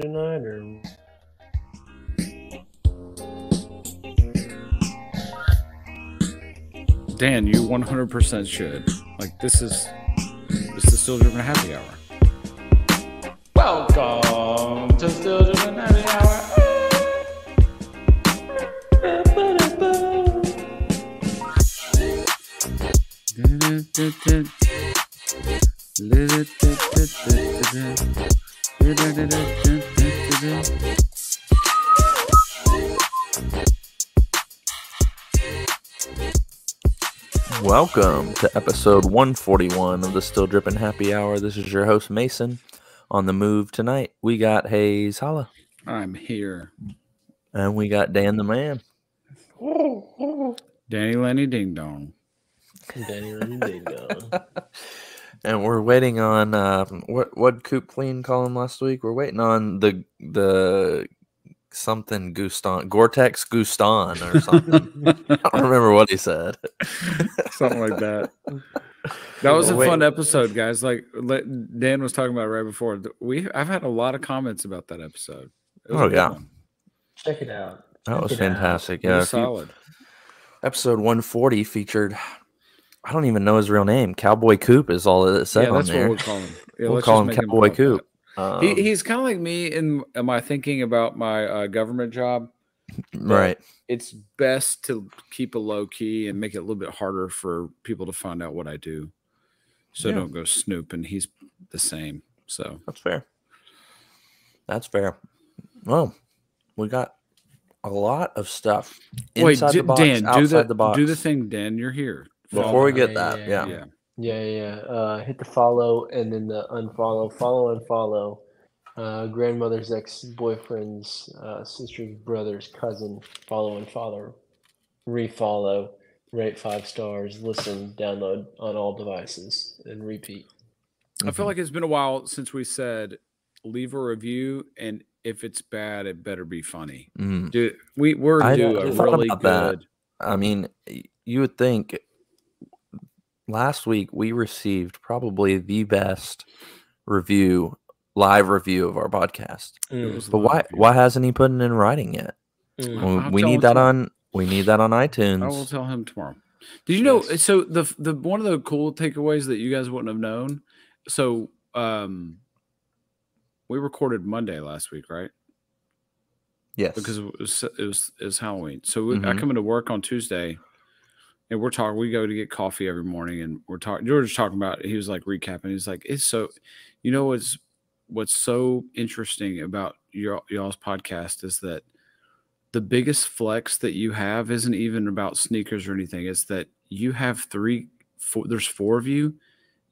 tonight, or Dan, you 100% should. Like this is this is still dripping happy hour. Welcome to Still Dripping Happy Hour. Welcome to episode 141 of the Still Dripping Happy Hour. This is your host Mason. On the move tonight, we got Hayes Holla I'm here. and we got Dan the Man. Danny Lenny Ding Dong. Danny Lenny Ding Dong. And we're waiting on uh, what what Coop Clean call him last week. We're waiting on the the something Guston Gore-Tex Guston or something. I don't remember what he said. Something like that. That was a Wait. fun episode, guys. Like let- Dan was talking about right before. We I've had a lot of comments about that episode. Oh, yeah. one. Check it out. That was Check it out. fantastic. It Yeah, was solid. episode 140 featured. I don't even know his real name. Cowboy Coop is all that it said Yeah, on that's there. what we'll call him. Yeah, We'll call him Cowboy call Coop. Um, He, he's kind of like me in my thinking about my uh, government job. right. It's best to keep a low key and make it a little bit harder for people to find out what I do. So Yeah. don't go snoop. And he's the same. So That's fair. That's fair. Well, we got a lot of stuff wait, inside d- the box, Dan, outside do the, the box. do the thing, Dan. You're here. Before we Yeah, get that, yeah, yeah. yeah. Yeah, yeah. Uh, hit the follow and then the unfollow. Follow unfollow. Uh, grandmother's ex boyfriend's uh, sister's brother's cousin. Follow and follow. Refollow. Rate five stars. Listen. Download on all devices and repeat. I feel like it's been a while since we said leave a review, and if it's bad, it better be funny. Mm. Dude, we we're I due never a really about that. good. I mean, you would think last week we received probably the best review, live review of our podcast. It But why live, yeah. why hasn't he put it in writing yet? Mm. Well, I'll we need that on we need that on iTunes. I will tell him tomorrow. Did you know? Yes. So the the one of the cool takeaways that you guys wouldn't have known. So um, we recorded Monday last week, right? Yes. Because it was it was, it was Halloween. So we, I come into work on Tuesday, and we're talking. We go to get coffee every morning, and we're talking. George talking about. He was like recapping. He's like, it's so, you know, what's what's so interesting about your y'all's podcast is that the biggest flex that you have isn't even about sneakers or anything. It's that you have three, four, there's four of you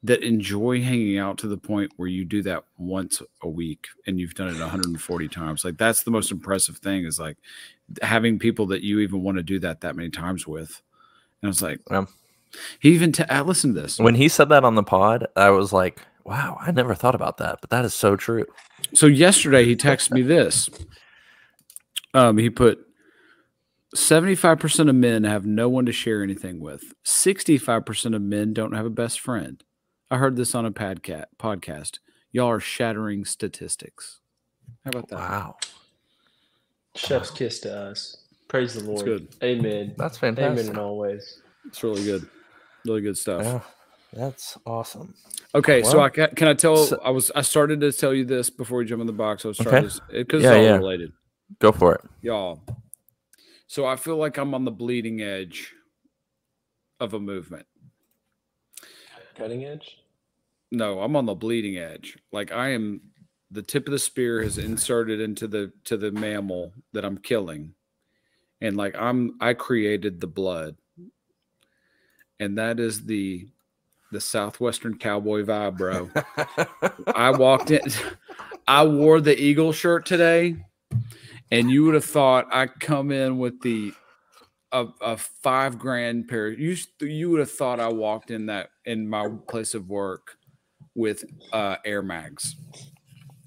that enjoy hanging out to the point where you do that once a week and you've done it 140 times. Like that's the most impressive thing is like having people that you even want to do that that many times with. And I was like, Yeah. he even, t- I listened to this. when he said that on the pod, I was like, wow, I never thought about that, but that is so true. So yesterday he texted me this. Um, he put 75% of men have no one to share anything with. 65% of men don't have a best friend. I heard this on a podcat podcast. Y'all are shattering statistics. How about that? Wow. Chef's kiss to us. Praise the Lord. good. Amen. That's Amen fantastic. in all ways. It's really good. Really good stuff. Yeah, that's awesome. Okay, so I ca- can I tell so- I was I started to tell you this before we jump in the box. I was Okay. starting this because Yeah, it's all yeah. related. Go for it. y'all. So I feel like I'm on the bleeding edge of a movement. Cutting edge. No, I'm on the bleeding edge. Like I am the tip of the spear has inserted into the to the mammal that I'm killing. And like I'm I created the blood. And that is the the southwestern cowboy vibe, bro. I walked in I wore the eagle shirt today and you would have thought I come in with the a, a five grand pair. You you would have thought I walked in that in my place of work with uh, Air Mags,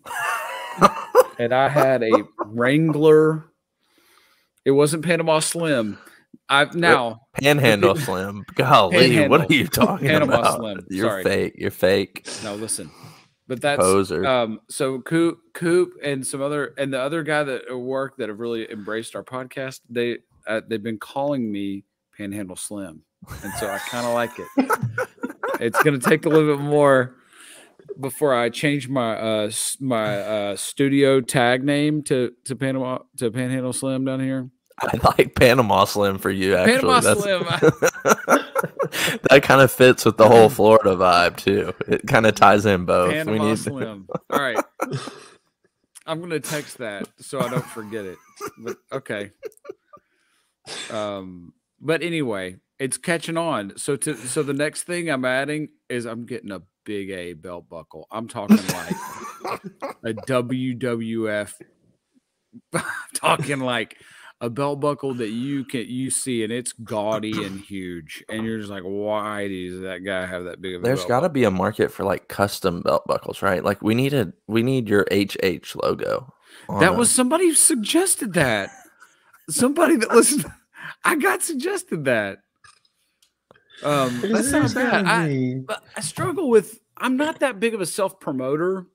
and I had a Wrangler. It wasn't Panama Slim. I've now Panhandle Slim. Golly, what are you talking Panama about? Slim, You're sorry. fake. You're fake. No, listen. but that's Poser. um. So Coop, Coop, and some other and the other guy that at work that have really embraced our podcast. They uh, they've been calling me Panhandle Slim, and so I kind of like it. it's gonna take a little bit more before I change my uh my uh studio tag name to to Panama to Panhandle Slim down here. I like Panama Slim for you. Actually, Panama That's- Slim. that kind of fits with the whole Florida vibe too. It kind of ties in both. Panama we need Slim. All right. I'm gonna text that so I don't forget it. But okay. Um but anyway, it's catching on. So to so the next thing I'm adding is I'm getting a big A belt buckle. I'm talking like a WWF talking like a belt buckle that you can you see and it's gaudy and huge and you're just like why does that guy have that big of a There's belt got to be a market for like custom belt buckles, right? Like we need a we need your HH logo. on That a- was somebody who suggested that. Somebody that listened. I got suggested that. Um, that's not bad. I, but I struggle with. I'm not that big of a self promoter,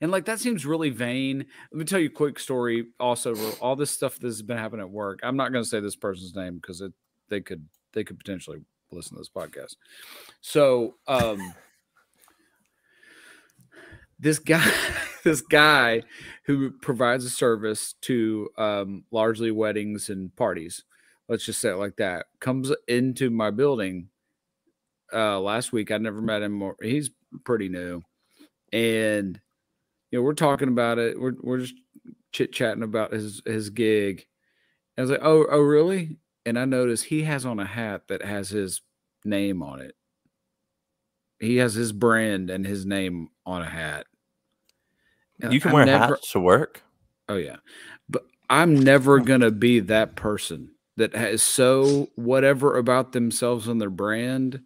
and like that seems really vain. Let me tell you a quick story. Also, all this stuff that has been happening at work. I'm not going to say this person's name because it they could they could potentially listen to this podcast. So, um, this guy, this guy who provides a service to um, largely weddings and parties. Let's just say it like that. Comes into my building uh, last week. I never met him. Or, he's pretty new, and you know we're talking about it. We're we're just chit chatting about his his gig. I was like, oh oh really? And I noticed he has on a hat that has his name on it. He has his brand and his name on a hat. And you can I'm wear never- hats to work. Oh yeah, but I'm never gonna be that person that has so whatever about themselves and their brand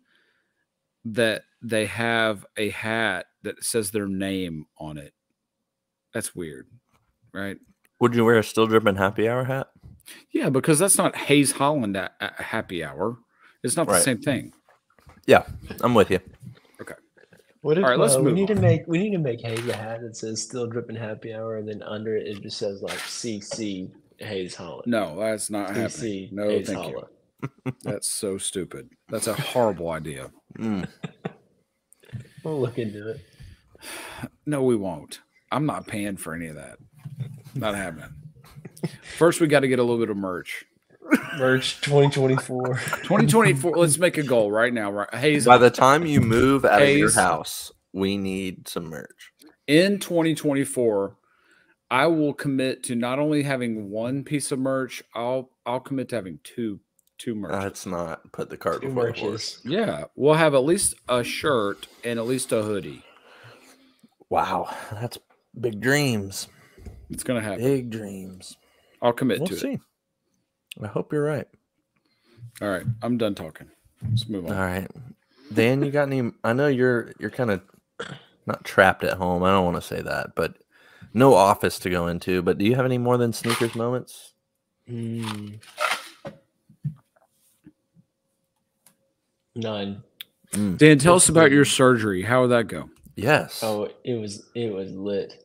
that they have a hat that says their name on it. That's weird, right? Would you wear a still dripping happy hour hat? Yeah, because that's not Hayes Holland a- a- happy hour. It's not the Right. same thing. Yeah, I'm with you. What if All right, let's uh, we move need to on. make we need to make Hayes a hat that says "Still Dripping Happy Hour" and then under it it just says like "CC Hayes Holland." No, that's not happening. CC No, Hayes thank Holla. you. That's so stupid. That's a horrible idea. Mm. We'll look into it. No, we won't. I'm not paying for any of that. Not happening. First, we got to get a little bit of merch. Merch 2024. 2024. let's make a goal right now. Right, Hayes. By the time you move out of your house, we need some merch. in 2024, I will commit to not only having one piece of merch. I'll I'll commit to having two two merch. Let's not put the cart Two before the horse. yeah, we'll have at least a shirt and at least a hoodie. Wow, that's big dreams. It's gonna happen. Big dreams. I'll commit We'll to it. see. I hope you're right. All right, I'm done talking. Let's move on. All right, Dan, you got any? I know you're you're kind of not trapped at home. I don't want to say that, but no office to go into. But do you have any more than sneakers moments? Mm. None. Mm, Dan, tell us about your surgery. How would that go? Yes. Oh, it was it was lit.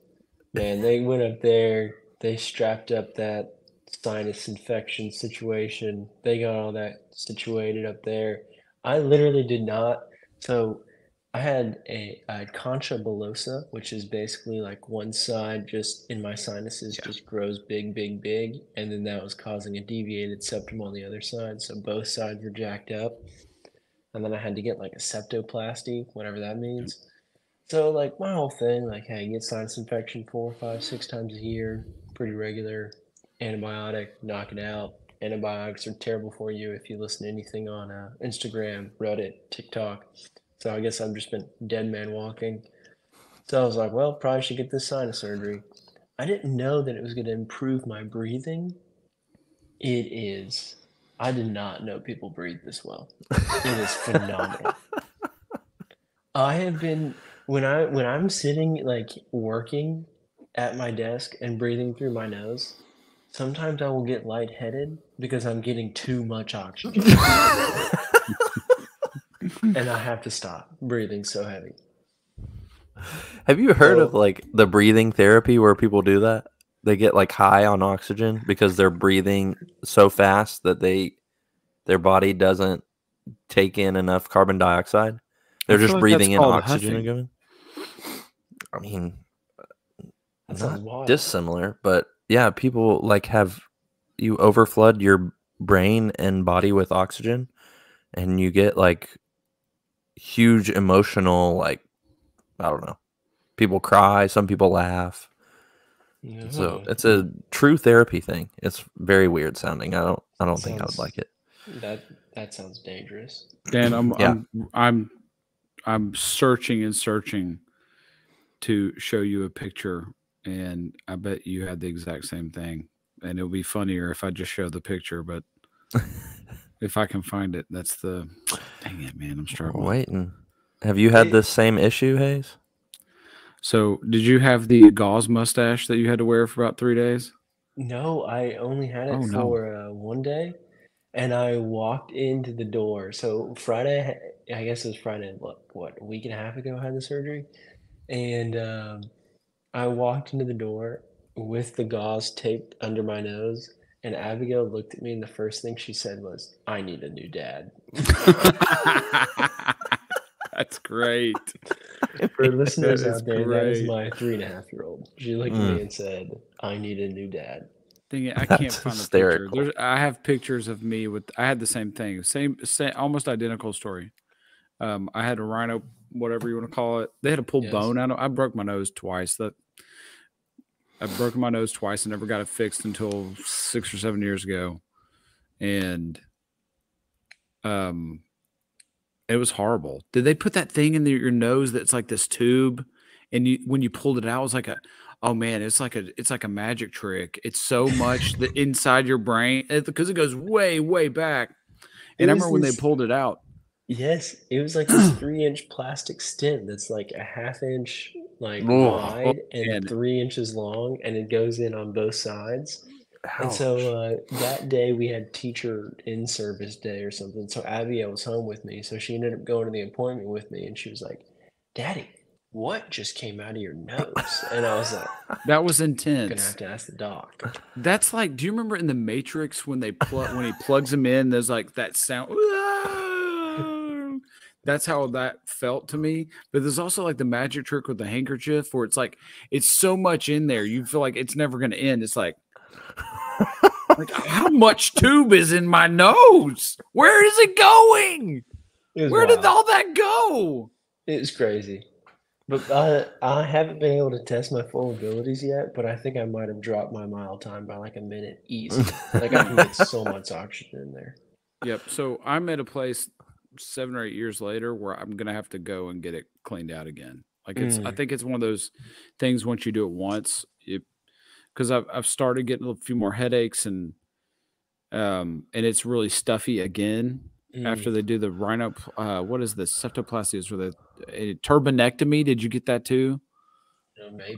Man, they went up there, they strapped up that sinus infection situation. They got all that situated up there. I literally did not. So I had a I had concha bullosa, which is basically like one side just in my sinuses Yeah. just grows big, big, big, and then that was causing a deviated septum on the other side. So both sides were jacked up. And then I had to get like a septoplasty, whatever that means. So like my whole thing, like hey, get sinus infection four, five, six times a year, pretty regular. Antibiotic, knock it out. Antibiotics are terrible for you if you listen to anything on uh, Instagram, Reddit, TikTok. So I guess I've just been dead man walking. So I was like, well, probably should get this sinus surgery. I didn't know that it was going to improve my breathing. It is. I did not know people breathe this well. It is phenomenal. I have been when I when I'm sitting like working at my desk and breathing through my nose, sometimes I will get lightheaded because I'm getting too much oxygen. and I have to stop breathing so heavy. Have you heard of like the breathing therapy where people do that? They get like high on oxygen because they're breathing so fast that they their body doesn't take in enough carbon dioxide. They're just like breathing in oxygen huffing. Again. I mean, That not wild. dissimilar, but yeah, people like have you overflood your brain and body with oxygen, and you get like huge emotional like I don't know. People cry, some people laugh. So it's a true therapy thing. It's very weird sounding. I don't I don't think I would like it. that that sounds dangerous. Dan, I'm Yeah. I'm I'm I'm searching and searching to show you a picture, and I bet you had the exact same thing. And it would be funnier if I just show the picture, but if I can find it, that's the dang it, man. I'm We're struggling. waiting. Have you had Hey. this same issue, Hayes? So, did you have the gauze mustache that you had to wear for about three days? No, I only had it Oh, no. for uh, one day, and I walked into the door. So Friday, I guess it was Friday. What, what, a week and a half ago, I had the surgery, and um, I walked into the door with the gauze taped under my nose, and Abigail looked at me, and the first thing she said was, "I need a new dad." That's great. For listeners out there, that is my three and a half year old. She looked at Mm. me and said, "I need a new dad." Dang it, I can't That's find the hysterical. picture. There's, I have pictures of me with. I had the same thing, same, same, almost identical story. Um, I had a rhino, whatever you want to call it. They had to pull Yes. bone out of. I broke my nose twice. That I've broken my nose twice and never got it fixed until six or seven years ago, and um, it was horrible. Did they put that thing in the, your nose that's like this tube, and you when you pulled it out, it was like a Oh man, it's like a it's like a magic trick. It's so much the inside your brain because it goes way way back. And I remember when they pulled it out. Yes, it was like this three inch plastic stent that's like a half inch like Ugh. wide and man. three inches long, and it goes in on both sides. And so uh, that day we had teacher in service day or something. So Abigail was home with me, so she ended up going to the appointment with me, and she was like, "Daddy, what just came out of your nose?" And I was like, That was intense." "Gonna have to ask the doc." That's like, do you remember in the Matrix when they plug when he plugs him in? There's like that sound. That's how that felt to me. But there's also like the magic trick with the handkerchief, where it's like it's so much in there, you feel like it's never going to end. It's like, like how much tube is in my nose? Where is it going? It Where did all that go? It was crazy. But I I haven't been able to test my full abilities yet, but I think I might have dropped my mile time by like a minute easy. like I can get so much oxygen in there. Yep. So I'm at a place seven or eight years later where I'm gonna have to go and get it cleaned out again. Like it's, I Mm. think it's one of those things. Once you do it once, it because I've I've started getting a few more headaches and um and it's really stuffy again Mm. after they do the rhino. Uh, what is this septoplasty? Is where the a turbinectomy? Did you get that too?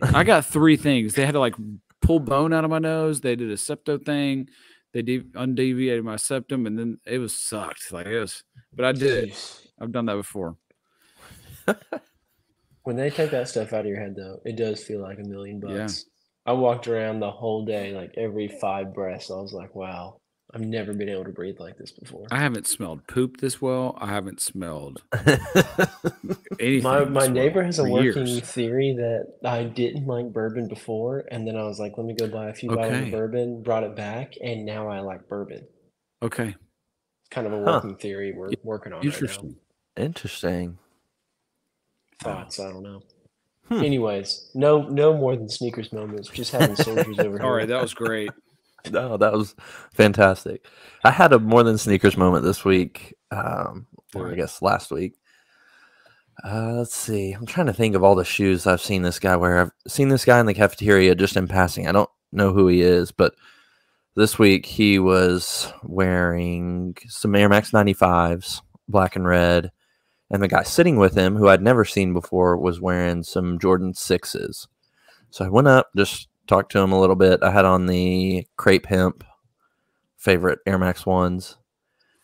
I got three things. They had to like pull bone out of my nose. They did a septo thing. They de- undeviated my septum, and then it was sucked. Like it was, but I did. Jeez. I've done that before. When they take that stuff out of your head, though, it does feel like a million Yeah. bucks. I walked around the whole day, like every five breaths. I was like, wow, I've never been able to breathe like this before. I haven't smelled poop this well. I haven't smelled anything. My my neighbor has a working years. theory that I didn't like bourbon before, and then I was like, let me go buy a few bottles of bourbon, brought it back, and now I like bourbon. Okay, It's kind of a Huh. working theory we're working on right now. interesting. Interesting. Thoughts, I don't know. Hmm. Anyways, no no more than sneakers moments. Just having soldiers over here. All right, that was great. No, that was fantastic. I had a more than sneakers moment this week, um, or I guess last week. Uh, let's see. I'm trying to think of all the shoes I've seen this guy wear. I've seen this guy in the cafeteria just in passing. I don't know who he is, but this week he was wearing some Air Max 95s, black and red. And the guy sitting with him, who I'd never seen before, was wearing some Jordan 6s. So I went up, just talked to him a little bit. I had on the crepe hemp favorite Air Max ones,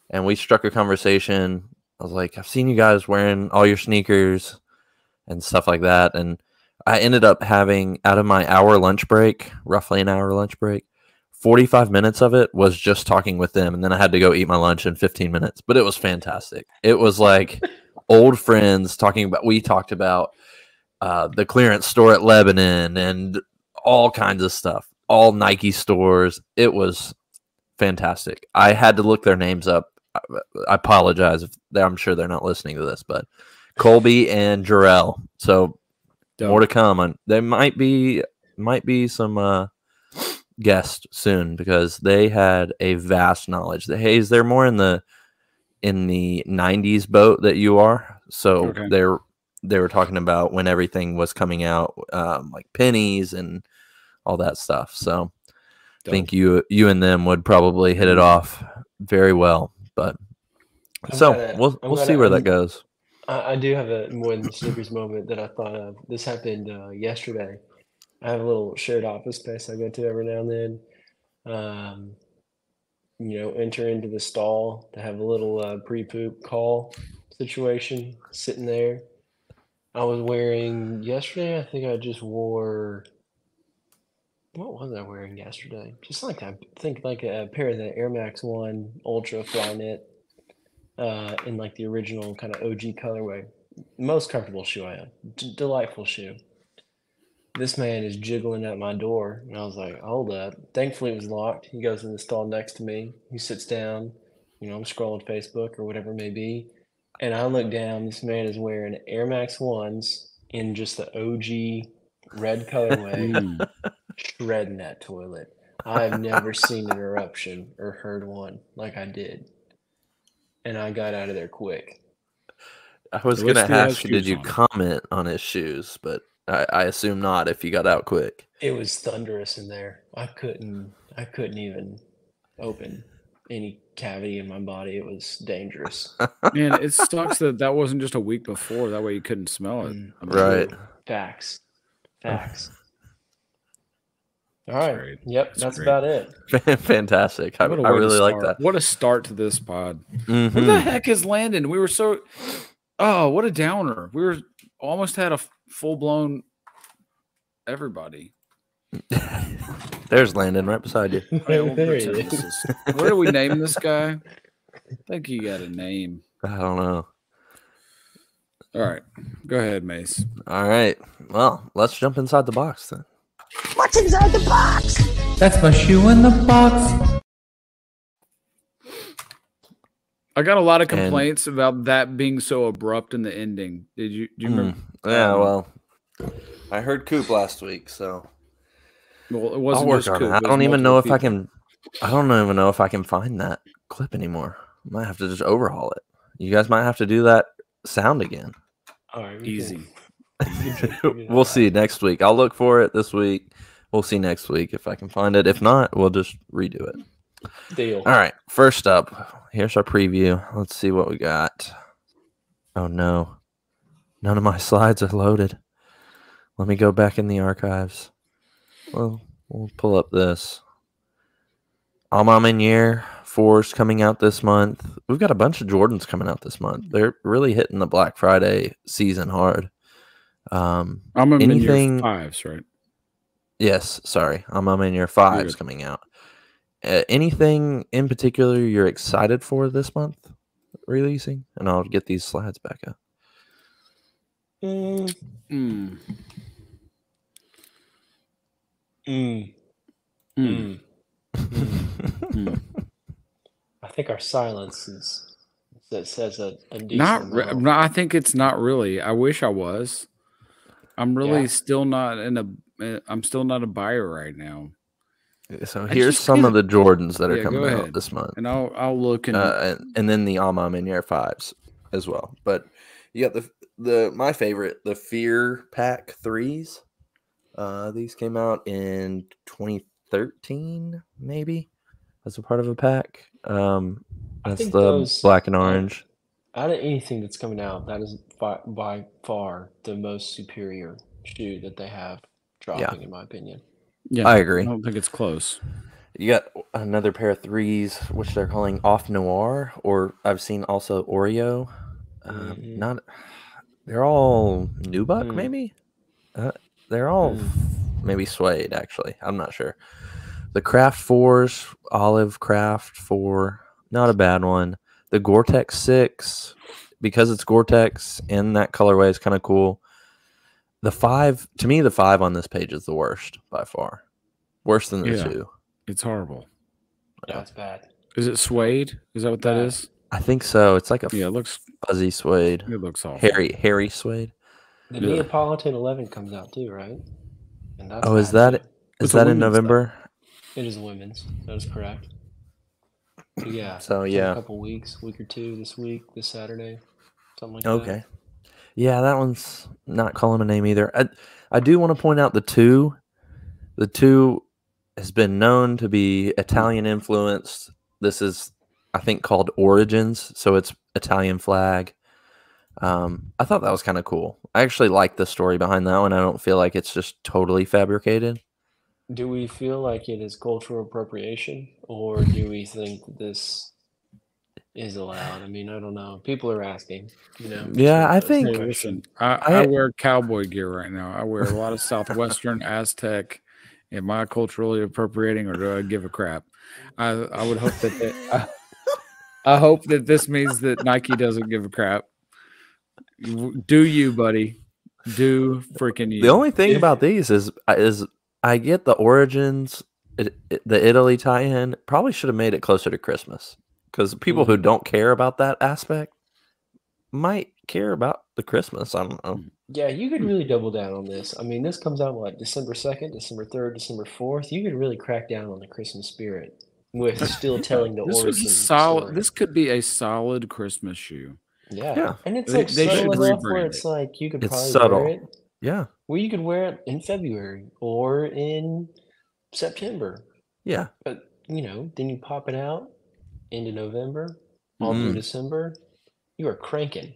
and we struck a conversation. I was like, I've seen you guys wearing all your sneakers, and stuff like that. And I ended up having out of my hour lunch break, roughly an hour lunch break, 45 minutes of it was just talking with them. And then I had to go eat my lunch in 15 minutes, but it was fantastic. It was like old friends talking about, we talked about uh, the clearance store at Lebanon and all kinds of stuff, all Nike stores. It was fantastic. I had to look their names up. I, I apologize if they, I'm sure they're not listening to this, but Colby and Jarrell. So more to come. On there might be might be some uh, guests soon because they had a vast knowledge. The Hayes, they're more in the in the '90s boat that you are. So Okay. they're they were talking about when everything was coming out, um, like pennies and all that stuff. So I think you you and them would probably hit it off very well. But I'm so gonna- we'll I'm we'll gonna- see where that I'm- goes. I, I do have a more than Snickers moment that I thought of. This happened uh, yesterday. I have a little shared office space I go to every now and then. Um, you know, enter into the stall to have a little uh, pre-poop call situation sitting there. I was wearing yesterday. I think I just wore. What was I wearing yesterday? Just like I think like a pair of the Air Max One Ultra Flyknit uh, in like the original kind of OG colorway. Most comfortable shoe I own. D- delightful shoe. This man is jiggling at my door, and I was like, "Hold up!" Thankfully, it was locked. He goes in the stall next to me. He sits down. You know, I'm scrolling Facebook or whatever it may be, and I look down. This man is wearing Air Max ones in just the OG red colorway. Shredding that toilet. I've never seen an eruption or heard one like I did, and I got out of there quick. I was gonna ask you, did you on. comment on his shoes? But I, I assume not if you got out quick. It was thunderous in there. I couldn't I couldn't even open any cavity in my body. It was dangerous. Man, it sucks that that wasn't just a week before. That way you couldn't smell it. Mm, Right. Facts. Facts. All right. great. Yep, That's that's about it. Fantastic. I, what a I way to really like that. What a start to this pod. Mm-hmm. Where the heck is Landon? We were so. Oh, what a downer. We were almost had a full blown everybody. There's Landon right beside you. I won't there he is. is- Where do we name this guy? I think he got a name. I don't know. All right. Go ahead, Mace. All right. Well, let's jump inside the box then. That's my shoe in the box. I got a lot of And- complaints about that being so abrupt in the ending. Did you do you remember? Mm, Yeah, well, I heard Coop last week, so Well, it I'll wasn't work just on Coop, it. I don't even know if multiple I can. I don't even know if I can find that clip anymore. I might have to just overhaul it. You guys might have to do that sound again. All right. Easy. can figure it we'll see next week. I'll look for it this week. We'll see next week if I can find it. If not, we'll just redo it. Deal. All right. First up, here's our preview. Let's see what we got. Oh no. None of my slides are loaded. Let me go back in the archives. Well, we'll pull up this. Alma Meniere Force coming out this month. We've got a bunch of Jordans coming out this month. They're really hitting the Black Friday season hard. Um, I'm in Anything- your fives, right? Yes, sorry. I'm I'm in your fives good. coming out. Uh, anything in particular you're excited for this month releasing? And I'll get these slides back up. Mm, Mm. mm, Mm. mm, mm. Mm. I think our silence is that says a, a decent Not, re- amount. no, I think it's not really. I wish I was. I'm really Yeah. still not in a. uh, I'm still not a buyer right now, so here's just some of the Jordans that are Yeah, coming out this month. and I'll I'll look and Uh, and, and then the Alma Meniere fives as well. But you got the the my favorite, the Fear Pack threes. Uh, these came out in 2013, maybe, as a part of a pack. Um, I that's think the those, black and orange. Out of anything that's coming out, that is by, by far the most superior shoe that they have dropping, in my opinion. yeah, I agree. I don't think it's close. You got another pair of threes, which they're calling off noir, or I've seen also Oreo. Um, Mhm. Not They're all nubuck, Hmm. maybe. Uh, they're all Hmm. maybe suede. Actually, I'm not sure. The Craft Fours, Olive Craft Four, not a bad one. The Gore-Tex Six, because it's Gore-Tex and that colorway is kind of cool. The five, to me, the five on this page is the worst by far. Worse than the Yeah. two. It's horrible. Yeah, it's bad. Is it suede? Is that what that is? I think so. It's like a Yeah, it looks fuzzy suede, it looks awful. hairy, hairy suede. The Yeah. Neapolitan 11 comes out too, right? And that's Oh, is that is that It's that in women's, though. November? It is women's. That is correct. Yeah. So, yeah. a couple weeks, week or two this week, this Saturday, something like that. Okay. Yeah, that one's not calling a name either. I I do want to point out the two. The two has been known to be Italian influenced. This is, I think, called Origins, so it's Italian flag. Um, I thought that was kind of cool. I actually like the story behind that one. I don't feel like it's just totally fabricated. Do we feel like it is cultural appropriation, or do we think this is allowed? I mean, I don't know. People are asking. You know. Yeah, I think- Hey, listen, I, I- I wear cowboy gear right now. I wear a lot of Southwestern Aztec. Am I culturally appropriating, or do I give a crap? I I would hope that they, I, I hope that this means that Nike doesn't give a crap. Do you, buddy? Do freaking you? The only thing about these is is I get the origins, it, it- the Italy tie-in. Probably should have made it closer to Christmas because people who mm. don't care about that aspect might care about the Christmas. I don't know. Mm. Yeah, you could hmm. really double down on this. I mean, this comes out what December second, December third, December fourth. You could really crack down on the Christmas spirit with still telling the origins this was origin solid. story. This could be a solid Christmas shoe. Yeah. Yeah. And it's like they subtle should enough where it's it. like you could It's probably subtle. wear it. Yeah, Well, you could wear it in February or in September. yeah, But you know, then you pop it out into November, all through Mm. December. You are cranking.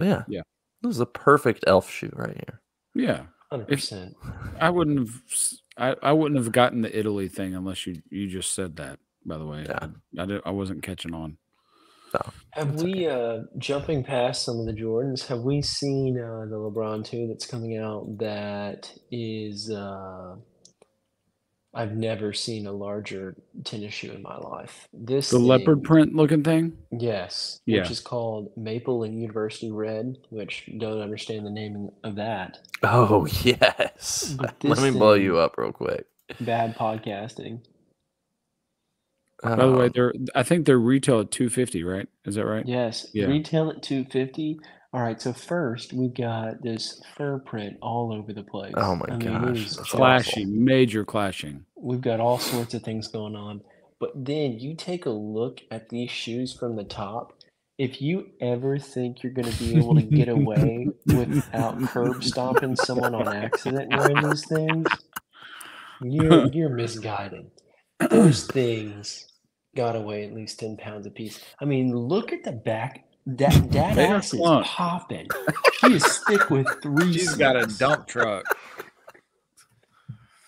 yeah, Yeah. This is a perfect elf shoe right here. Yeah, Hundred percent. I wouldn't have. s- I, I wouldn't have gotten the Italy thing unless you you just said that. By the way, Yeah. I, I, did, I wasn't catching on. Have That's we uh jumping past some of the Jordans, have we seen uh the LeBron 2 that's coming out that is uh I've never seen a larger tennis shoe in my life. This The leopard print looking thing. Yes, Yeah. which is called Maple and University Red, which don't understand the naming of that. Oh yes. Let this me blow you up real quick. Bad podcasting. By the way, Um, they're I think they're retail at two fifty. Right? Is that right? Yes, Yeah. retail at 250. All right, so first we've got this fur print all over the place. Oh my I gosh, that's Clashing, major clashing. We've got all sorts of things going on. But then you take a look at these shoes from the top. If you ever think you're going to be able to get away without curb stomping someone on accident wearing these things, you're, you're misguided. Those things got to weigh at least 10 pounds a piece. I mean, look at the back. That, that They are ass is plump. popping. She is thick with three. She's six. got a dump truck.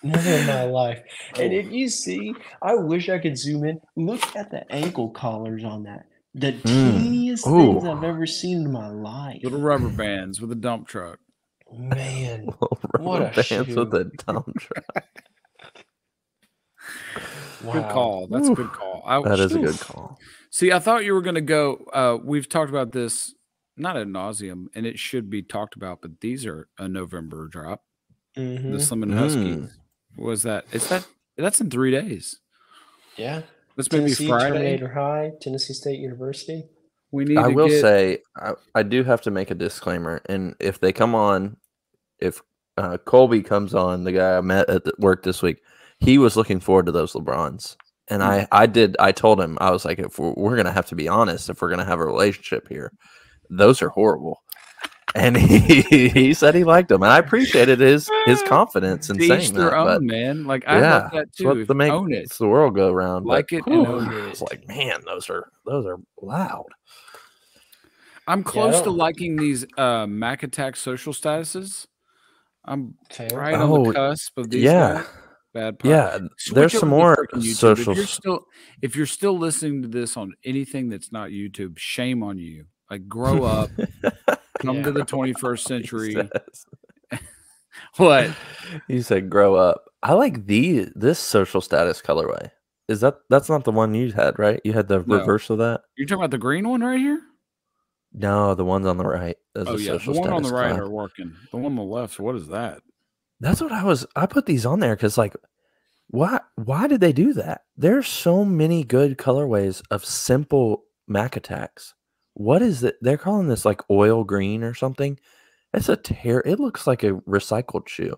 Never in my life. And oh. if you see, I wish I could zoom in. Look at the ankle collars on that. The hmm. teeniest things I've ever seen in my life. Little rubber bands with a dump truck. Man, What What a bands with shoe. a dump truck. Good call. That's a good call. I, That is a good call. See, I thought you were going to go. Uh, we've talked about this not ad nauseum, and it should be talked about. But these are a November drop. Mhm. The Slim and Husky Mm. was that? Is that? That's in three days. Yeah. That's maybe Tennessee Friday. Terminator High, Tennessee State University. We need. I to will get, say I, I do have to make a disclaimer, and if they come on, if uh, Colby comes on, the guy I met at the work this week, he was looking forward to those LeBrons, and. I I did I told him I was like if we're, we're gonna have to be honest if we're gonna have a relationship here, those are horrible, and he he said he liked them, and I appreciated his his confidence in to saying their that. own, But man. Like I yeah, love that it's too. what the make own it. it's the world go around. Like but, it and whew, own It's it. like man, those are those are loud. I'm close to liking these uh Mac Attack social statuses. I'm Fair. right on Oh, the cusp of these. yeah. guys. Bad. pod- Yeah, Switch there's some more social. If you're still, if you're still listening to this on anything that's not YouTube, shame on you. Like, grow up. Come Yeah. to the 21st century. What? You said grow up. I like the this social status colorway. Is that that's not the one you had, right? You had the No. reverse of that? You're talking about the green one right here? No, the ones on the right. Is Oh a yeah, the one on the right cloud. are working. The one on the left, what is that? That's what I was. I put these on there because, like, why? Why did they do that? There's so many good colorways of simple Mac attacks. What is it? They're calling this like oil green or something. It's a tear. It looks like a recycled shoe,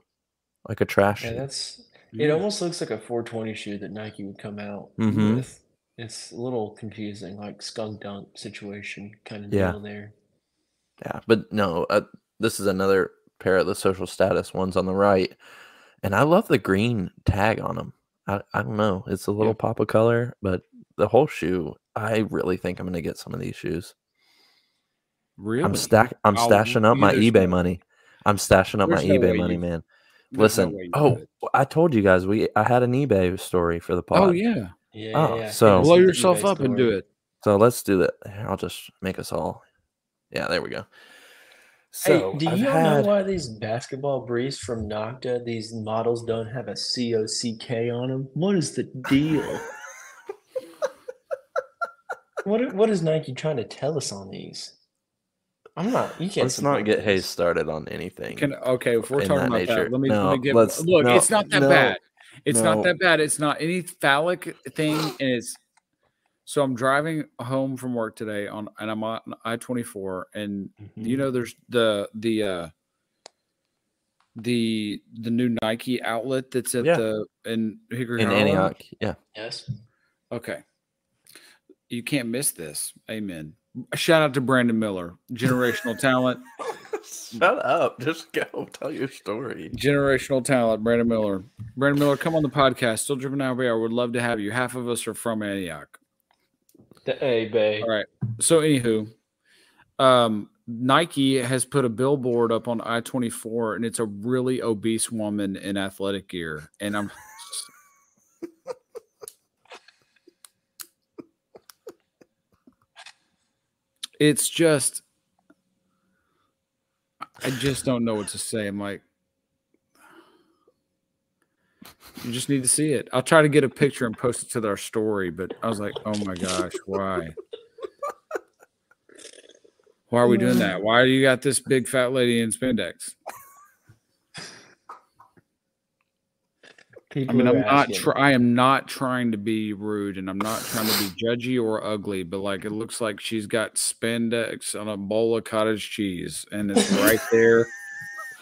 like a trash Yeah, shoe. that's. It almost looks like a 420 shoe that Nike would come out Mhm. with. It's a little confusing, like skunk dunk situation kind of Yeah. deal there. Yeah, but no, uh, this is another pair of the social status ones on the right, and I love the green tag on them. I, I don't know, it's a little pop of color, but the whole shoe, I really think I'm gonna get some of these shoes. Really? I'm stack, I'm oh, I'll stashing up my eBay side. money. I'm stashing up There's my no eBay money, you- man. There's no Listen, oh. I told you guys we I had an eBay story for the oh, pod. oh yeah. Yeah, Oh, yeah, yeah. so- Hit Blow yourself eBay up and do it. So let's do that. I'll just make us all. Yeah, there we go. Hey, So do I've you all had- know why these basketball briefs from Nocta, these models don't have a C O C K on them? What is the deal? what What is Nike trying to tell us on these? I'm not. You can't. Let's not get. Hayes started on anything. Can okay, if we're talking that about nature. that, let me, No, let me give let's- look, no, it's not that no, bad. It's no. not that bad. It's not any phallic thing, and it's so I'm driving home from work today on and I'm on I twenty four, and you Mm-hmm. know there's the the uh the the new Nike outlet that's at Yeah. the in Hickory in Hollow. Antioch. Yeah. Yes. Okay. You can't miss this. Amen. Shout out to Brandon Miller, generational talent. Shut up. Just go. Tell your story. Generational talent, Brandon Miller. Brandon Miller, come on the podcast. Still driven out we are. Would love to have you. Half of us are from Antioch. The A Bay. All right. So, anywho, um, Nike has put a billboard up on I twenty four, and it's a really obese woman in athletic gear, and I'm. It's just, I just don't know what to say. I'm like, you just need to see it. I'll try to get a picture and post it to our story, but I was like, oh my gosh, why? Why are we doing that? Why do you got this big fat lady in spandex? I mean, I'm not. Try, I am not trying to be rude, and I'm not trying to be judgy or ugly. But like, it looks like she's got spandex on a bowl of cottage cheese, and it's right there.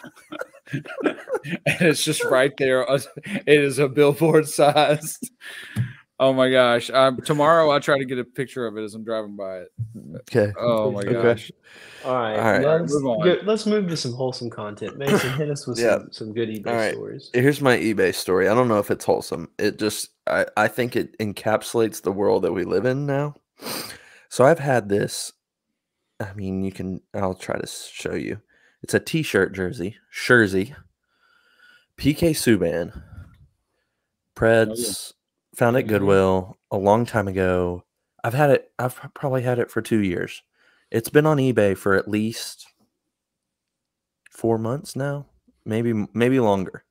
and it's just right there. It is a billboard sized. Oh my gosh! Um, tomorrow I'll try to get a picture of it as I'm driving by it. Okay. Oh my Okay. gosh! All right, All right. Let's, Move on. go- let's move to some wholesome content. Mason, hit us with Yeah. some, some good eBay All right. stories. Here's my eBay story. I don't know if it's wholesome. It just I, I think it encapsulates the world that we live in now. So I've had this. I mean, you can I'll try to show you. It's a t-shirt jersey, jersey. PK Subban. Preds found it Mhm. Goodwill a long time ago. I've had it I've probably had it for 2 years. It's been on eBay for at least 4 months now, maybe maybe longer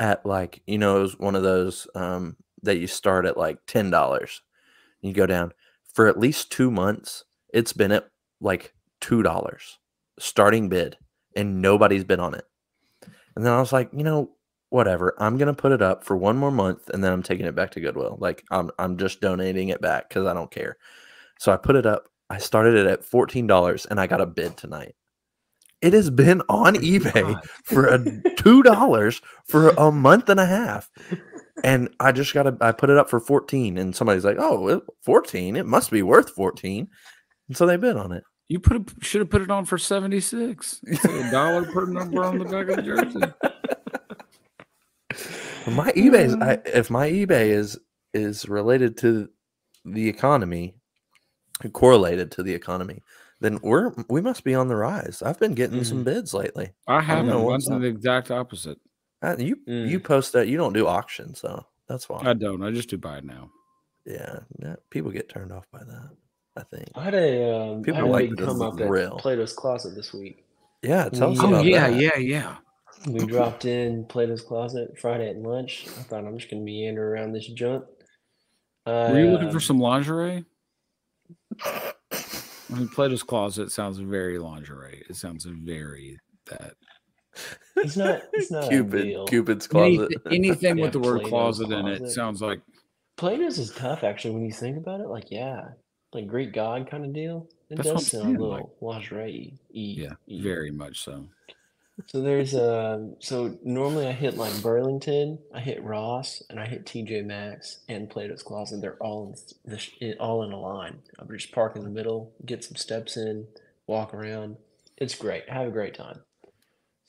at like you know it was one of those um, that you start at like ten dollars you go down for at least two months it's been at like two dollars starting bid and nobody's been on it. And then i was like you know whatever i'm gonna put it up for one more month and then i'm taking it back to goodwill. Like i'm, I'm just donating it back because i don't care. So i put it up i started it at $14 and i got a bid tonight. It has been on oh ebay God. for a two dollars for a month and a half. And i just got to i put it up for 14 and somebody's like oh it- 14 it must be worth 14 and so they bid on it You put a, should have put it on for seventy six. A dollar per number on the back of the jersey. But my ebay's I, if my ebay is is related to the economy correlated to the economy then we're we must be on the rise i've been getting some bids lately I haven't. know Mine's what's the exact opposite. Uh, you you Mm. post that you don't do auctions so that's why I don't. I just do buy now. yeah, yeah people get turned off by that I think. I had a, um, I People had a like big come up grill. at Plato's Closet this week. Yeah, tell us Oh, Oh about yeah, that. yeah, yeah. We dropped in Plato's Closet Friday at lunch. I thought I'm just gonna meander around this junk. Were you looking Uh, for some lingerie? I mean, Plato's closet sounds very lingerie. It sounds very that. It's not. It's not Cupid, ideal. Cupid's Anything, closet. anything Yeah, with the word Plato's closet in it sounds like Plato's is tough actually when you think about it. Like yeah, like Greek god kind of deal. It That's does sound a like- little lingerie. yeah, very much so. So there's a so normally I hit like Burlington, I hit Ross, and I hit TJ Maxx and Plato's Closet. They're all in the all in a line. I would just park in the middle, get some steps in, walk around. It's great. Have a great time.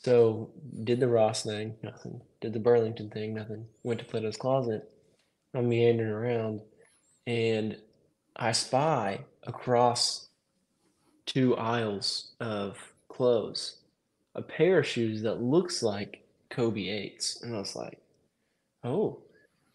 So did the Ross thing, nothing. Did the Burlington thing, nothing. Went to Plato's Closet. I'm meandering around, and I spy across two aisles of clothes a pair of shoes that looks like Kobe 8s. And I was like, oh.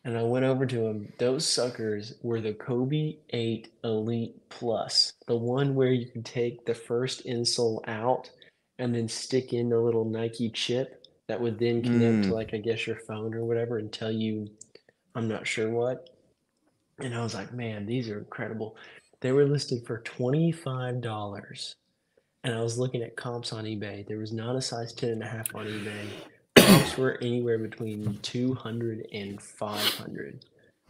And I went over to him. Those suckers were the Kobe 8 Elite Plus, the one where you can take the first insole out and then stick in the little Nike chip that would then connect to, Mm. like, I guess your phone or whatever and tell you, I'm not sure what. And I was like, man, these are incredible. They were listed for $25 and I was looking at comps on eBay. There was not a size 10 and a half on eBay. Comps were anywhere between 200 and 500.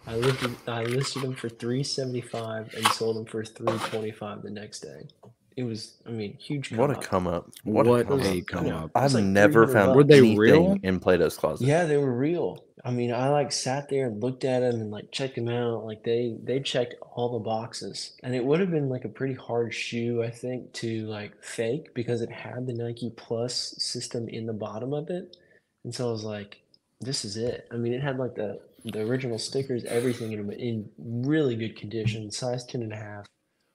I listed I listed them for 375 and sold them for 325 the next day. It was I mean huge come What a up. come up! What, What a come up! up. I've like never found. Were they anything real? in Plato's closet. Yeah, they were real. I mean, I like sat there and looked at them and like checked them out. Like they they checked all the boxes, and it would have been like a pretty hard shoe, I think, to like fake because it had the Nike Plus system in the bottom of it. And so I was like, this is it. I mean, it had like the the original stickers, everything in in really good condition, size 10 and a half.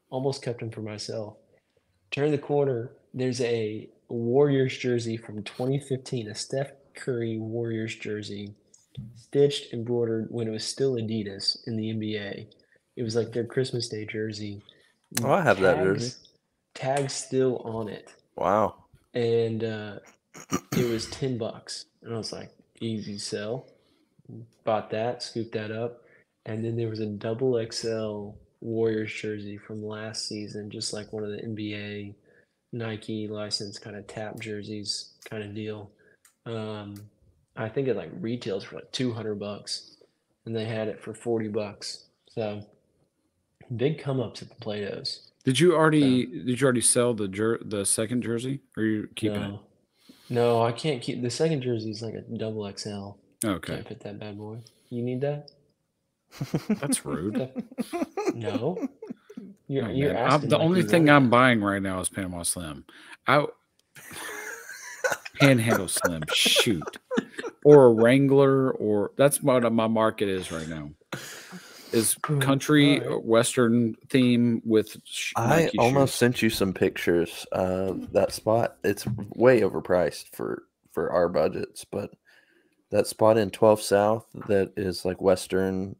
Almost kept them for myself. Turn the corner, there's a Warriors jersey from 2015, a Steph Curry Warriors jersey, stitched, embroidered when it was still Adidas in the NBA. It was like their Christmas Day jersey. Oh, I have that jersey. Tags, tags still on it, Wow. and uh, it was ten bucks. And I was like, easy sell. Bought that, scooped that up, and then there was a double XL Warriors jersey from last season, just like one of the NBA Nike license kind of tap jerseys kind of deal. Um, I think it like retails for like 200 bucks and they had it for 40 bucks. So big come ups at the Play-Dohs. Did you already did you already sell the jer- the second jersey? Or are you keeping no. No, I can't keep the second jersey is like a double XL. Okay. Can't fit that bad boy. You need that? That's rude. No. You're, Oh, you're the only thing I'm buying right now is Panama Slim. I Panhandle Slim, shoot, or a Wrangler, or that's what my market is right now. Is country alright. western theme with sh- I Nike almost shoes. sent you some pictures of that spot. It's way overpriced for for our budgets, but that spot in 12 South that is like western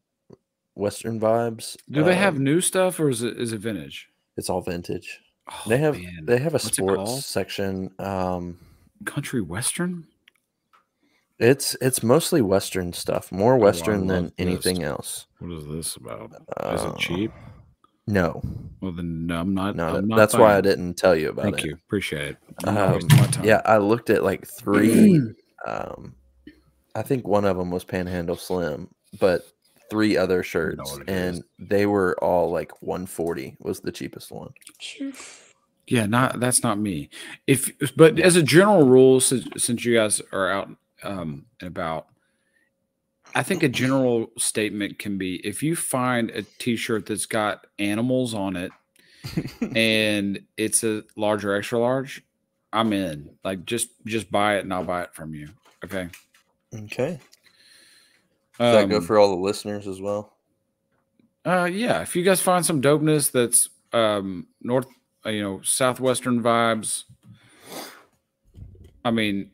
western vibes. Do they have um, new stuff or is it is it vintage? It's all vintage. Oh, They have man. they have a What's sports section. Um, country western. it's it's mostly western stuff, more Oh, western than love anything this. else. What is this about? Uh, Is Uh, it cheap? No, Well, then no, I'm not. no, I'm not that's why I didn't tell you about Thank it. Thank you, appreciate it. Um, wasting my time. Yeah, I looked at like three. um, I think one of them was Panhandle Slim, but three other shirts, and is. they were all like 140 was the cheapest one. Yeah, not that's not me. If but as a general rule, since since you guys are out um and about, I think a general statement can be if you find a t-shirt that's got animals on it and it's a large or extra large, I'm in. Like just just buy it and I'll buy it from you. Okay. Okay, does that go Um, for all the listeners as well? Uh, yeah. If you guys find some dopeness that's um north, Uh, you know, southwestern vibes. I mean,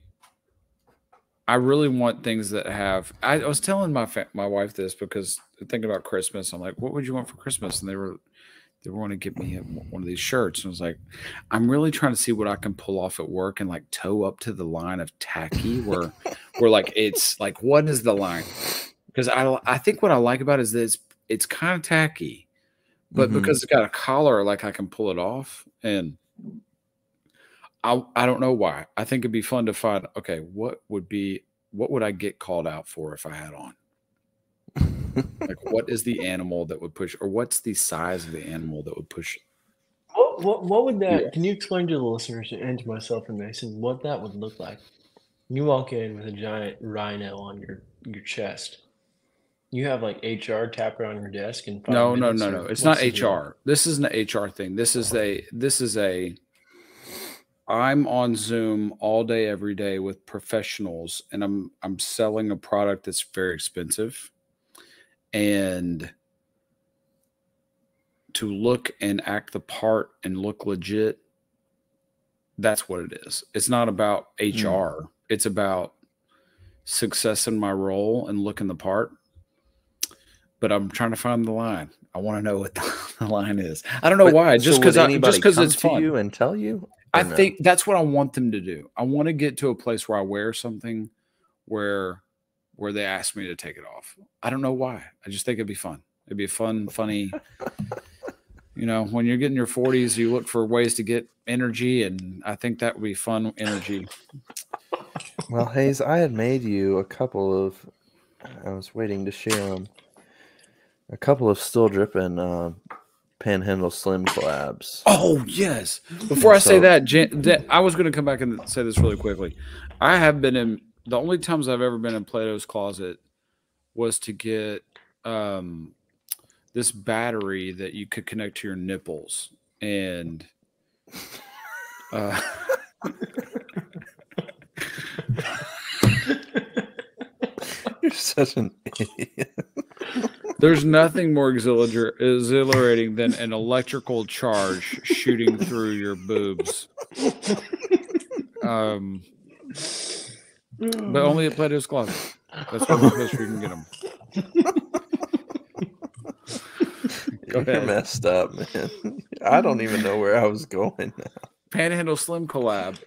I really want things that have. I, I was telling my fa- my wife this because thinking about Christmas, I'm like, what would you want for Christmas? And they were they were want to get me one of these shirts. And I was like, I'm really trying to see what I can pull off at work and like toe up to the line of tacky where, where like it's like, what is the line? Because I, I think what I like about it is that it's, it's kind of tacky, but Mhm. because it's got a collar, like I can pull it off. And I, I don't know why. I think it'd be fun to find, okay, what would be, what would I get called out for if I had on? like what is the animal that would push or what's the size of the animal that would push What, what, what would that? Yeah. Can you explain to the listeners and to myself and Mason what that would look like? You walk in with a giant rhino on your your chest. You have like HR tapping on your desk and no no no no. It's not hr this isn't an hr thing. This is a this is a i'm on zoom all day every day with professionals and i'm i'm selling a product that's very expensive. And to look and act the part and look legit that's what it is. It's not about hmm. hr it's about success in my role and looking the part but i'm trying to find the line i want to know what the line is i don't know But- why just because anybody just because it's to fun you and tell you. I no? think that's what I want them to do. I want to get to a place where I wear something where where they ask me to take it off. I don't know why. I just think it'd be fun. It'd be a fun, funny. you know, when you're getting your 40s, you look for ways to get energy, and I think that would be fun energy. Well, Hayes, I had made you a couple of. I was waiting to share them. A couple of still dripping uh, Panhandle Slim collabs. Oh yes. Before I say that, Jan, that, I was going to come back and say this really quickly. I have been in the only times I've ever been in Plato's closet was to get um, this battery that you could connect to your nipples, and uh, You're such an idiot. there's nothing more exhilarating than an electrical charge shooting through your boobs. Um, but only at Plato's closet. That's where, that's where you can get them. Go You're ahead. messed up, man. I don't even know where I was going. Panhandle Slim collab.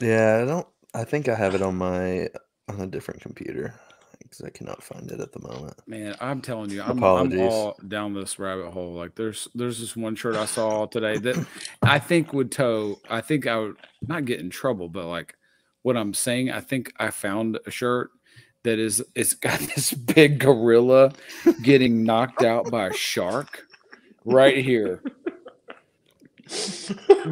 Yeah, I don't. I think I have it on my on a different computer because I cannot find it at the moment. Man, I'm telling you, I'm, I'm all down this rabbit hole. Like there's there's this one shirt I saw today that I think would toe. I think I would not get in trouble, but like what I'm saying, I think I found a shirt that is it's got this big gorilla getting knocked out by a shark right here.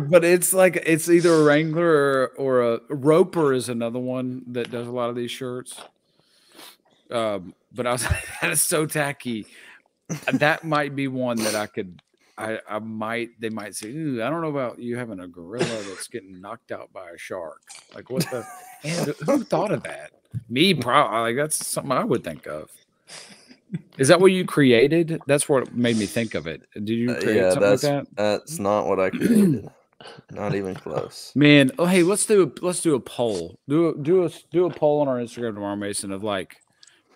but it's like it's either a Wrangler or, or a Roper is another one that does a lot of these shirts. Um, but I was like, that is so tacky. that might be one that I could. I, I might. They might say, Ooh, I don't know about you having a gorilla that's getting knocked out by a shark. Like what the? and who thought of that? Me, probably. Like that's something I would think of. Is that what you created? That's what made me think of it. Did you Uh, yeah, something like that's that? that's not what I created. not even close. Man, oh hey, let's do a let's do a poll. Do a do a do a poll on our Instagram tomorrow, Mason, of like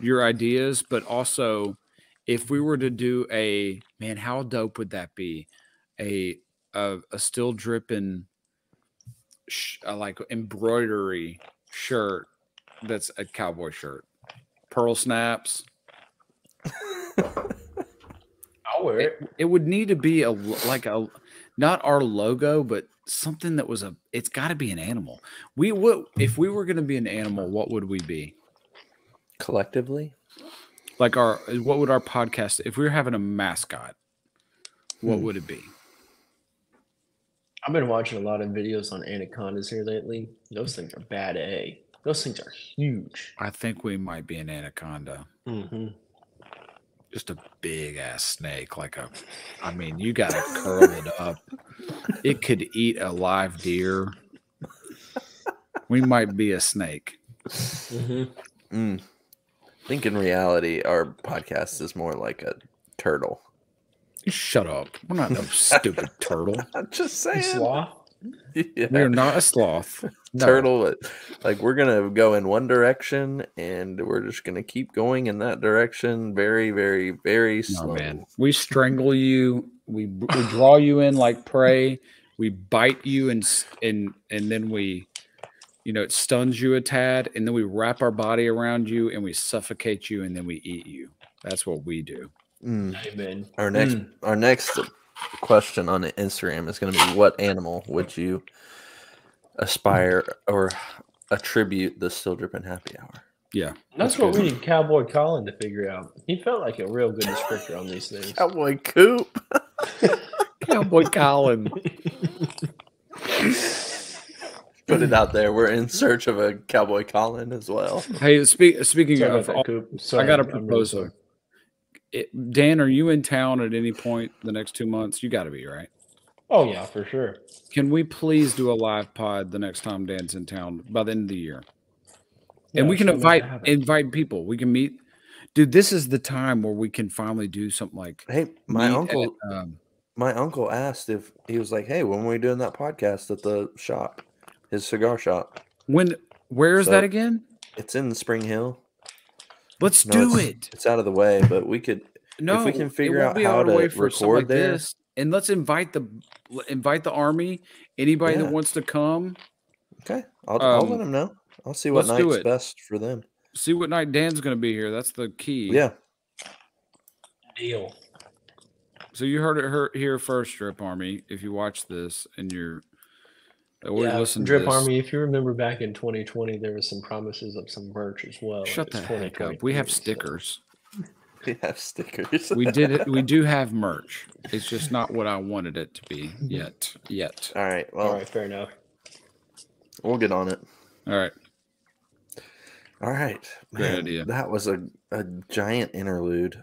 your ideas, but also if we were to do a man, how dope would that be? A a, a still dripping sh- uh, like embroidery shirt that's a cowboy shirt, pearl snaps. I'll wear it. It, it would need to be a like a not our logo, but something that was a. It's got to be an animal. We would if we were going to be an animal? What would we be? Collectively, Like our what would our podcast? If we were having a mascot, what Hmm. would it be? I've been watching a lot of videos on anacondas here lately. Those things are bad A. Those things are huge. I think we might be an anaconda. Mm-hmm. Just a big ass snake, like a. I mean, you got to curl it up. It could eat a live deer. We might be a snake. Mm-hmm. mm. I think in reality, our podcast is more like a turtle. Shut up. We're not no stupid turtle. I'm just saying. Sloth. Yeah. We are not a sloth. No. turtle like we're gonna go in one direction and we're just gonna keep going in that direction very very very No, slow man. We strangle you we we draw you in like prey. We bite you and and and then we, you know, it stuns you a tad, and then we wrap our body around you and we suffocate you, and then we eat you. That's what we do. Mm. Amen. Our next Mm. our next question on Instagram is going to be what animal would you aspire or attribute the still dripping happy hour? Yeah, That's, what we need Cowboy Colin to figure out. He felt like a real good descriptor on these things. Cowboy Coop. Cowboy Colin. Put it out there. We're in search of a Cowboy Colin as well. Hey, speak, speaking Sorry of, about that, Coop. I got a I'm really proposal. it, Dan, are you in town at any point the next two months? You got to be right. Oh yeah, for sure. Can we please do a live pod the next time Dan's in town by the end of the year? Yeah, and we can invite invite people. We can meet. Dude, this is the time where we can finally do something like Hey, my uncle at, um, my uncle asked if he was like, "Hey, when were we doing that podcast at the shop, his cigar shop? when where is So- that again? It's in Spring Hill. Let's No, do it's- it. It's out of the way, but we could. No, if we can figure out how the to way for record like there. this, and let's invite the invite the army. Anybody Yeah. that wants to come, Okay, I'll, I'll Um, let them know. I'll see what let's do night's it. best for them. see what night Dan's going to be here. That's the key. Yeah, Deal. So you heard it here first, Drip Army. If you watch this and you're or you Yeah, listen to Drip this, Army. If you remember back in 2020, there was some promises of some merch as well. shut It the was heck up. We have 2023, so- stickers. we have stickers. We did. We do have merch. It's just not what I wanted it to be mhm. yet. Yet. All right. Well, All right, fair enough. we'll get on it. All right. All right. Great idea. That was a, a giant interlude.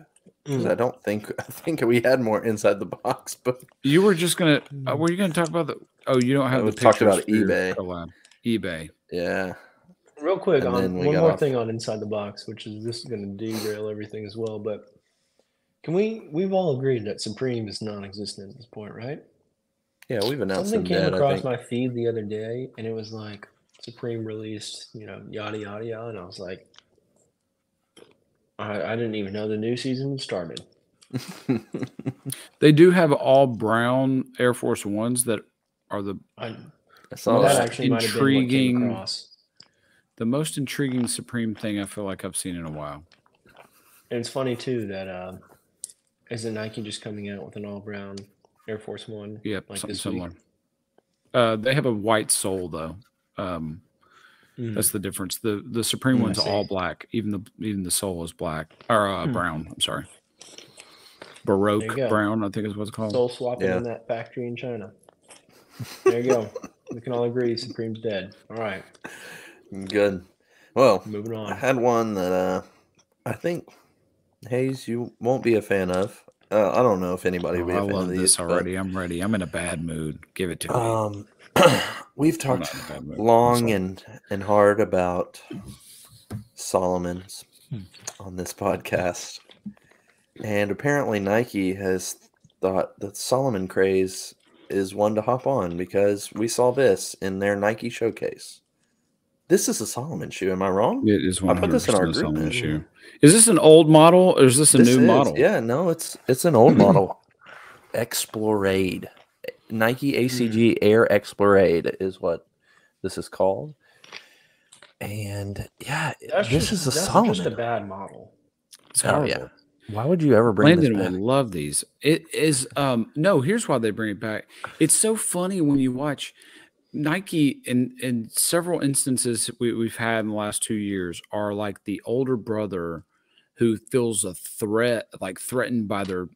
'Cause Mm. I don't think I think we had more inside the box, but You were just gonna. Uh, were you gonna talk about the? Oh, you don't have we the talked about eBay. collab. eBay. yeah. Real quick And on one more off- thing on Inside the Box, which is this is going to derail everything as well. But can we? We've all agreed that Supreme is non-existent at this point, right? Yeah, we've announced Something came dead, I across think. my feed the other day, and it was like Supreme released, you know, yada yada yada, and I was like, I, I didn't even know the new season started. They do have all brown Air Force Ones that are the I, I saw that most that. might have been intriguing- the most intriguing Supreme thing I feel like I've seen in a while. And it's funny too that uh, isn't Nike just coming out with an all brown Air Force One? Yep, like something similar. Uh, they have a white sole though. Um, Mm. That's the difference. the The Supreme Mm, I one's all black. Even the even the soul is black or uh, Hmm. brown. I'm sorry, Baroque brown. I think is what it's called. Soul swapping Yeah. in that factory in China. There you go. we can all agree Supreme's dead. All right, Good. Well, moving on. I had one that uh I think Hayes you won't be a fan of. Uh, I don't know if anybody will Oh, be I a fan love of this these. but, already. I'm ready. I'm in a bad mood. Give it to me. Um, we've talked not in a bad mood. long and and hard about Salomon's Hmm. on this podcast, and apparently Nike has thought that Salomon craze is one to hop on because we saw this in their Nike showcase. This is a Salomon shoe. Am I wrong? It is I one put this in our group, Salomon shoe. Is this an old model or is this a This new is- model? Yeah, no, it's it's an old model. Exploraid. Nike ACG Air Exploraid is what this is called. And yeah, That's this just, is a that's Salomon. just a bad model. It's Oh, horrible. yeah. Why would you ever bring Landon this will back? love these. It is um no, here's why they bring it back. It's so funny when you watch Nike in in several instances we, we've had in the last two years are like the older brother who feels a threat, like threatened by their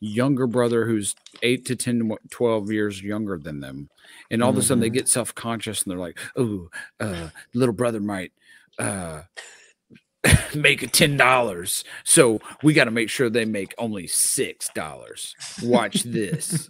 younger brother who's eight to 10 12 years younger than them. And all of a sudden they Mhm. get self conscious and they're like, oh, uh, little brother might uh, make it ten dollars. So we got to make sure they make only six dollars. Watch this.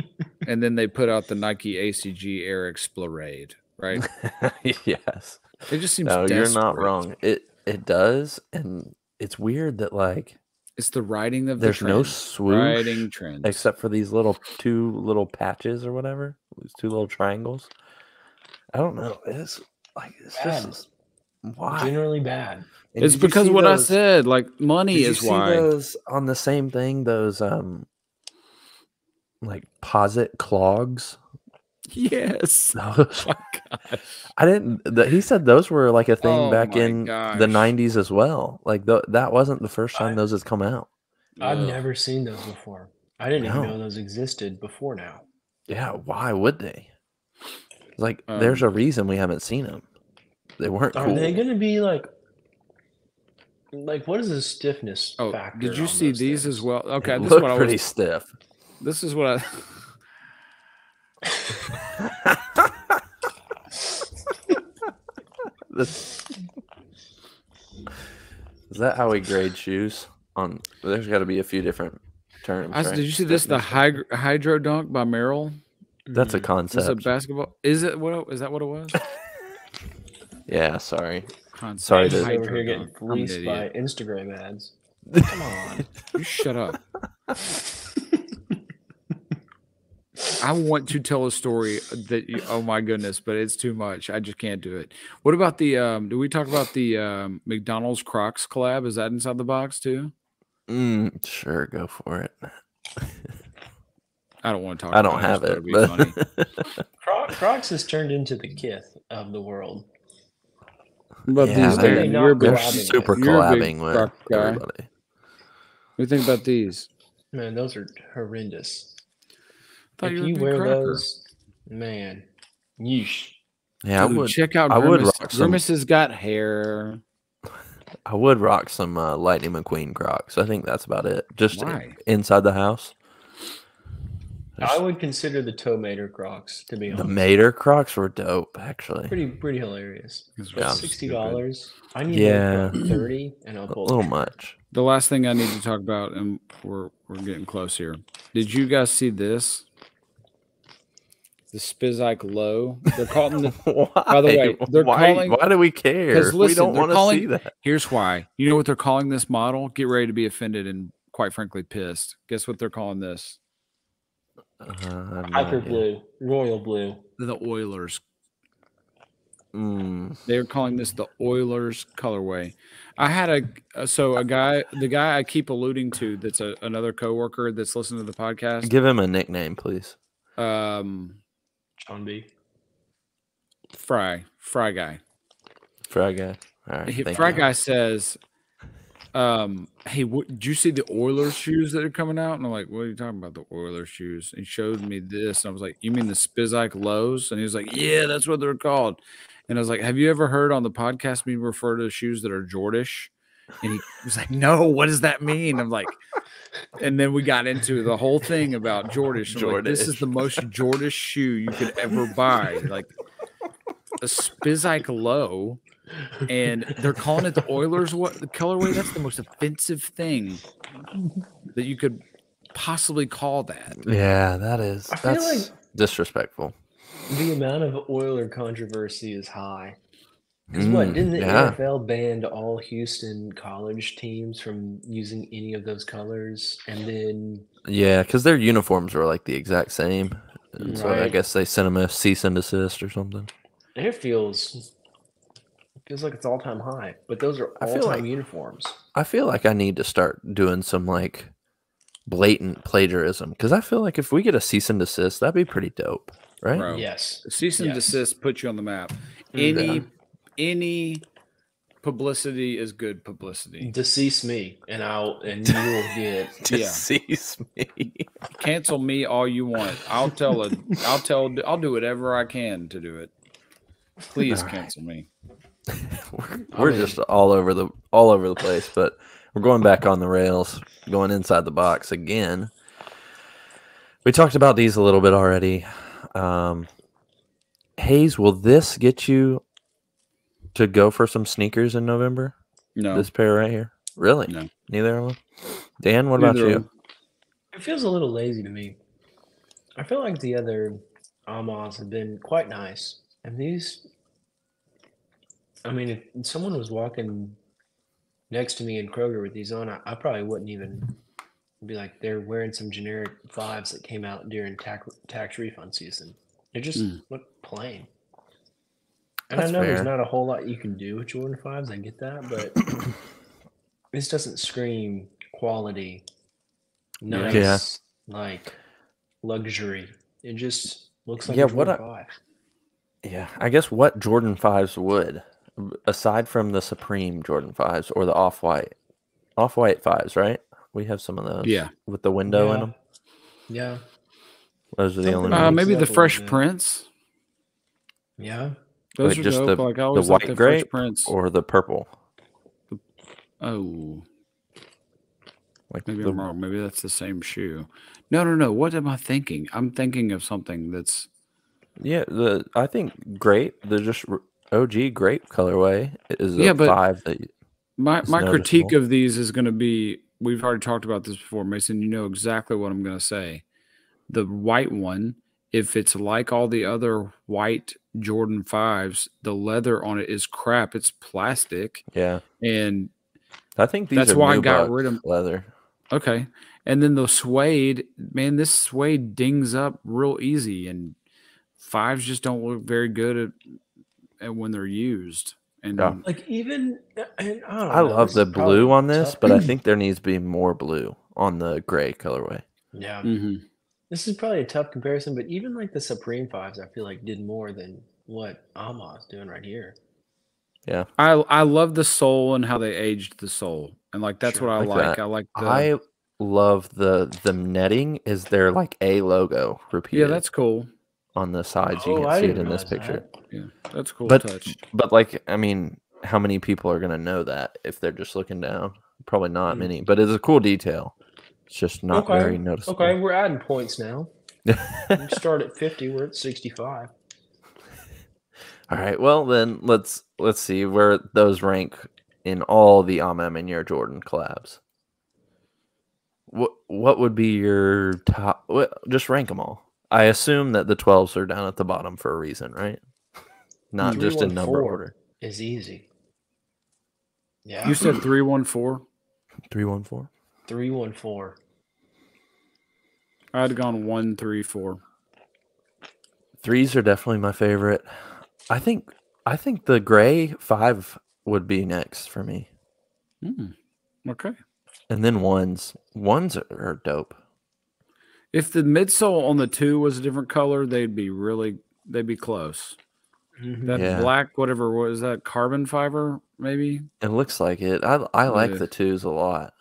and then they put out the Nike ACG Air Exploraid, right? yes. It just seems No, you're not wrong. It it does, and it's weird that like It's the writing of there's the no swoosh writing trend except for these little two little patches or whatever, these two little triangles. I don't know. It's like it's Bad. just why. Generally bad. And it's because see what I said, like money Did you is see why. those on the same thing? Those um, like posit clogs. Yes. Those- Oh, gosh. I didn't. The, he said those were like a thing Oh back my in the '90s as well. Like th- that wasn't the first time I- those has come out. I've Ugh. never seen those before. I didn't even know those existed before now. Yeah, why would they? Like, there's a Um, reason we haven't seen them. They weren't Are cool. they going to be like, like what is the stiffness Oh, factor? did you see those these as well? They Okay, this is look what I pretty was. stiff. This is what I. This- Is that how we grade shoes? On there's got to be a few different terms. I s- right? did you see this? The Stiffness. hydro, hydro dunk by Merrell. That's a mm-hmm. concept. This is a basketball. Is it what? Is that what it was? yeah, sorry. Concept. Sorry Just to- over here getting dunk. Fleeced by. Instagram ads. Come on. You shut up. I want to tell a story that you, oh my goodness, but it's too much. I just can't do it. What about the um do we talk about the um McDonald's Crocs collab? Is that inside the box too? Mm, sure, go for it. I don't want to talk I don't it. Have it. it'd But funny. Croc, Crocs has turned into the kith of the world. What about Yeah, these, they're- they're You're big, they're super You're collabing with Croc everybody. What do you think about these? Man, those are horrendous. Thought if you you wear Crocker. those, man, yeesh. Yeah, I Dude, would. check out I would rock some- Grimace has got hair. I would rock some uh, Lightning McQueen Crocs. I think that's about it. Just i- Why? inside the house. I would consider the Tow Mater Crocs to be honest. The. Mater Crocs were dope, actually. pretty pretty hilarious. These But are sixty dollars. I need Yeah. thirty, and I'll A little the much. The last thing I need to talk about, and we're we're getting close here. Did you guys see this? The Spizike Low. They're calling the. why? the way, they're why, calling- why do we care? 'Cause we listen, don't want to see that. Here's why. You know what they're calling this model? Get ready to be offended and quite frankly pissed. Guess what they're calling this? Uh, I have no Hyper blue, royal blue. The Oilers. Mm, They're calling this the Oilers colorway. I had a uh, so a guy, the guy I keep alluding to, that's a, another coworker that's listening to the podcast. give him a nickname, please. Um, John B. Fry, Fry guy. Fry guy. All right. He- Fry you. guy says, um, "Hey, what, did you see the Oilers shoes that are coming out?" And I'm like, "What are you talking about? The Oilers shoes?" And he showed me this, and I was like, "You mean the Spizike lows?" And he was like, "Yeah, that's what they're called." And I was like, "Have you ever heard on the podcast me refer to shoes that are Jordish?" And he was like, "No, what does that mean?" I'm like, and then we got into the whole thing about Jordish. I'm like, this is the most Jordish shoe you could ever buy, like a Spizike low and they're calling it the Oilers what the colorway. That's the most offensive thing that you could possibly call that. Yeah, that is. I feel That's disrespectful. The amount of Oiler controversy is high. Because what Mm, didn't the yeah. NFL ban all Houston college teams from using any of those colors? And then Yeah, because their uniforms were like the exact same. And so I guess they sent them a cease and desist or something. it feels feels like it's all time high. But those are I all feel time like- uniforms. I feel like I need to start doing some like blatant plagiarism because I feel like if we get a cease and desist, that'd be pretty dope, right? Bro. Yes. Cease and Yes. desist puts you on the map. Mhm. Any any publicity is good publicity. Decease me, and I'll and you will get. Yeah. Decease me. Cancel me all you want. I'll tell it. I'll tell. I'll do whatever I can to do it. Please All right. cancel me. we're we're just all over the all over the place, but we're going back on the rails, going inside the box again. We talked about these a little bit already. Um, Hayes, will this get you to go for some sneakers in November? No. This pair right here, really? No. Neither of them. Dan, what about Neither of you? It feels a little lazy to me. I feel like the other Amas have been quite nice, and these. I mean, if someone was walking next to me in Kroger with these on, I, I probably wouldn't even be like they're wearing some generic fives that came out during tax tax refund season. They just Mm. look plain. And That's I know fair. there's not a whole lot you can do with Jordan fives. I get that, but this doesn't scream quality. Yeah. Nice, Yeah. like luxury. It just looks like Yeah, a what Jordan I- five. Yeah, I guess what Jordan fives would, aside from the Supreme Jordan fives or the off white, off white fives, right? We have some of those. Yeah. with the window in them. Yeah, Those are the Something only Uh, maybe the up a little Fresh bit. Prince. yeah. Those Wait, are just dope. the- like I the always liked white the grape Prince. or the purple. oh, Like maybe the, I'm wrong. Maybe that's the same shoe. No, no, no. What am I thinking? I'm thinking of something that's yeah, the I think grape. The just OG grape colorway is a Yeah, but- five. That my my critique of these is going to be. We've already talked about this before, Mason. You know exactly what I'm going to say. The white one, if it's like all the other white Jordan fives, the leather on it is crap. It's plastic, yeah, and I think these That's are why I got rid of- leather. Okay. And then the suede, man, this suede dings up real easy, and fives just don't look very good at, at when they're used. And Yeah. Like even, and I, don't I know, love the blue on this, tough. but I think there needs to be more blue on the gray colorway. yeah, Mhm. This is probably a tough comparison. But even like the Supreme fives, I feel like did more than what Ama's doing right here. Yeah, I I love the soul and how they aged the soul, and like that's Sure. what I Like like. I like the I love the the netting is their like a logo repeated. yeah, that's cool. on the sides. You Oh, can I see it in this picture. that. Yeah, that's cool But touch. but like I mean, how many people are gonna know that if they're just looking down? Probably not Hmm. many, but it's a cool detail. It's just not Okay, very noticeable. Okay, we're adding points now. We start at fifty. We're at sixty-five. All right. Well, then let's let's see where those rank in all the Amem and your Jordan collabs. What what would be your top? What, just rank them all. I assume that the twelves are down at the bottom for a reason, right? Not Three, just in number order. Is easy. Yeah, You said three one four. Three one four. three one four. I'd gone one three four. Threes are definitely my favorite. I think I think the gray five would be next for me, Hmm. Okay. and then ones. Ones are, are dope. If the midsole on the two was a different color, they'd be really they'd be close. Mhm. That Yeah. black, whatever was that carbon fiber, maybe? It looks like it. I I like Yeah. the twos a lot.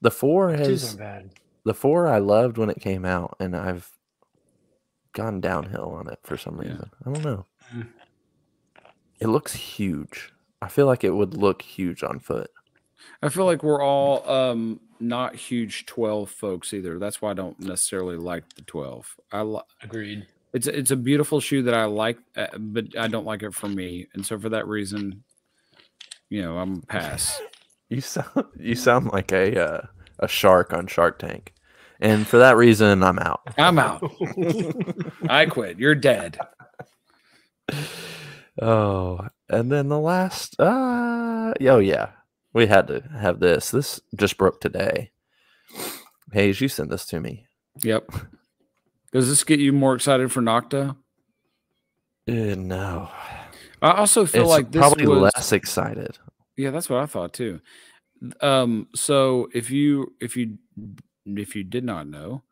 The four has aren't bad. The four I loved when it came out, and I've gone downhill on it for some Yeah. reason. I don't know. Mm. It looks huge. I feel like it would look huge on foot. I feel like we're all um not huge 12 folks either. That's why I don't necessarily like the 12. I li- Agreed. it's it's a beautiful shoe that I like, uh, but I don't like it for me, and so for that reason, you know, I'm a pass. You sound you sound like a uh, a shark on Shark Tank, and for that reason, I'm out. I'm out. I quit. You're dead. Oh, and then the last, uh, oh yeah, we had to have this. This just broke today. Hayes, you sent this to me. Yep. Does this get you more excited for Nocta? Uh, no, I also feel it's like this probably was less excited. Yeah, that's what I thought too. Um, so if you if you if you did not know,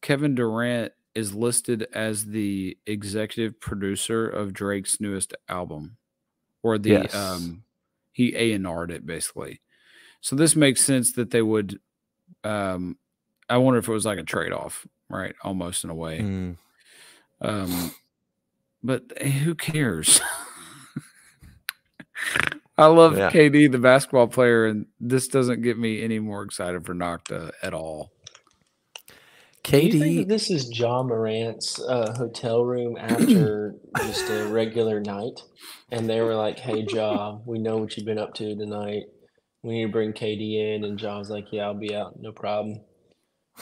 Kevin Durant is listed as the executive producer of Drake's newest album, or the Yes. um he A and R'd it basically. So this makes sense that they would. Um, I wonder if it was like a trade off, right? Almost in a way. Mm, Um, but who cares? I love Yeah. KD, the basketball player, and this doesn't get me any more excited for Nocta at all. Do you think KD, this is Ja Morant's uh, hotel room after just a regular night? And they were like, hey, John, we know what you've been up to tonight. We need to bring KD in. And John's like, yeah, I'll be out. No problem.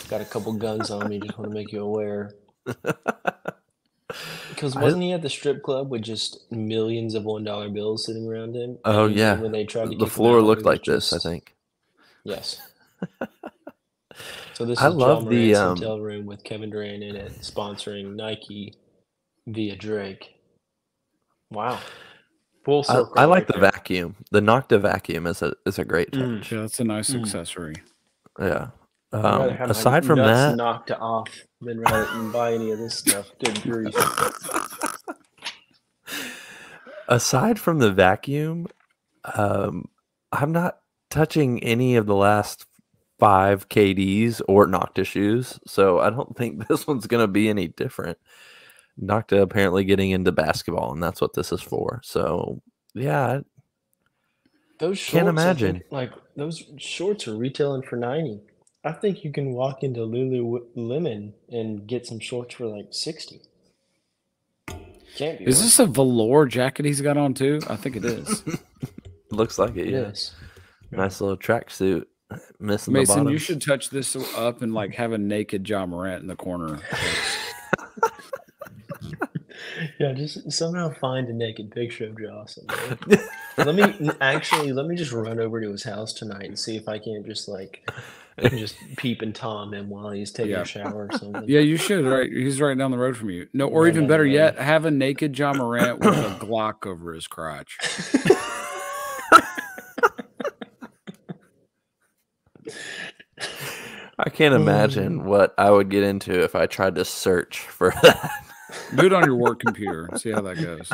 Got a couple guns on me. Just want to make you aware. Because wasn't he at the strip club with just millions of $1 bills sitting around him? Oh, And yeah. When they tried to the floor out, looked it was like this. I think. Yes. So this I is love John the, um, hotel room with Kevin Durant in it, sponsoring Nike via Drake. Wow, full I, circle. I like right the there. vacuum. The Nocta vacuum is a is a great Mm. touch. Yeah, that's a nice Mm. accessory. Yeah, I'd rather Um, aside from that, knocked off than rather than buy any of this stuff. Good grief. aside from the vacuum, um, I'm not touching any of the last five KDs or Nocta shoes, so I don't think this one's gonna be any different. Nocta apparently getting into basketball, and that's what this is for. So yeah, Those shorts, Can't imagine. like those shorts are retailing for ninety. I think you can walk into Lululemon and get some shorts for like sixty. Can't be. Is worse. this a velour jacket he's got on too? I think it is. looks like it. Yeah, Yes. nice little tracksuit. Missing the Mason, bottom. you should touch this up and like have a naked Ja Morant in the corner. Yeah, just somehow find a naked picture of Joss. man. let me actually let me just run over to his house tonight and see if I can't just like just peeping tom him while he's taking Yeah. a shower or something. Yeah, you should. Right, he's right down the road from you. No, or Right even better road. yet, have a naked Ja Morant with a Glock over his crotch. I can't imagine what I would get into if I tried to search for that. Do it on your work computer. See how that goes.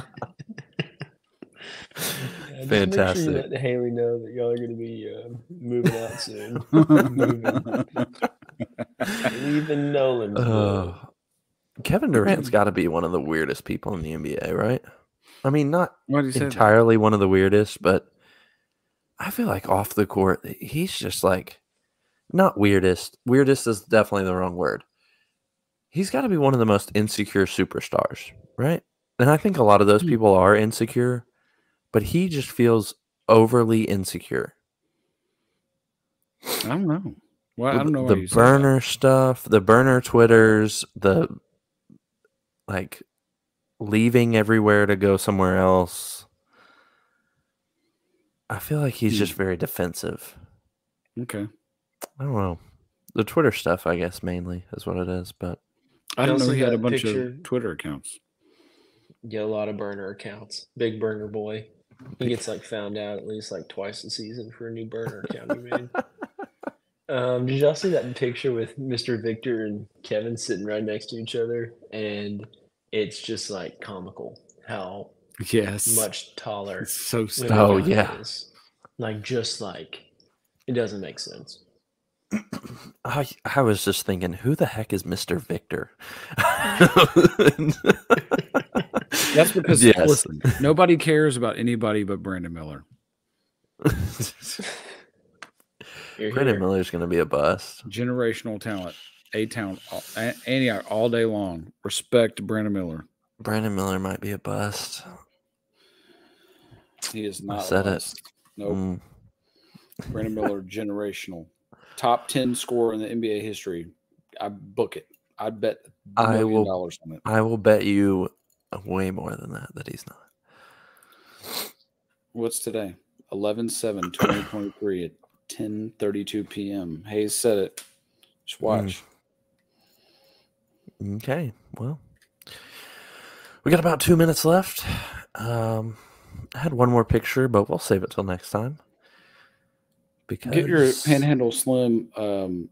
Yeah, Fantastic. Make sure you let Haley know that y'all are going to be uh, moving out soon. moving. Leaving Nolan. Uh, Kevin Durant's got to be one of the weirdest people in the NBA, right? I mean, not Why do you say that? entirely one of the weirdest, but I feel like off the court, he's just like not weirdest. Weirdest is definitely the wrong word. He's got to be one of the most insecure superstars, right? And I think a lot of those Hmm. people are insecure, but he just feels overly insecure. I don't know. Well, I the- don't know. the you say that. burner stuff, the burner twitters, the like leaving everywhere to go somewhere else. I feel like he's Hmm. just very defensive. Okay. I don't know. The Twitter stuff, I guess, mainly is what it is. But I don't know he had a bunch picture- of Twitter accounts. Yeah, a lot of burner accounts. Big burner boy. He gets like found out at least like twice a season for a new burner account he made. Um, did y'all see that picture with Mr. Victor and Kevin sitting right next to each other? And it's just like comical how Yes. much taller. It's so. Oh, yeah. is. Like just like it doesn't make sense. I, I was just thinking, who the heck is Mister Victor? That's because yes, listen, nobody cares about anybody but Brandon Miller. You're Brandon here. Miller's going to be a bust. Generational talent. A town any all day long. Respect Brandon Miller. Brandon Miller might be a bust. He is not. said it. lost. Nope. Mm. Brandon Miller, generational, top ten scorer in the NBA history. I book it. I'd bet a I million will- dollars on it. I will bet you way more than that that he's not. What's today? 11 7 2023 at 10 32 p.m. Hayes said it. Just Hmm. watch. Okay, well, we got about two minutes left. Um, I had one more picture, but we'll save it till next time. Because Get your Panhandle Slim um,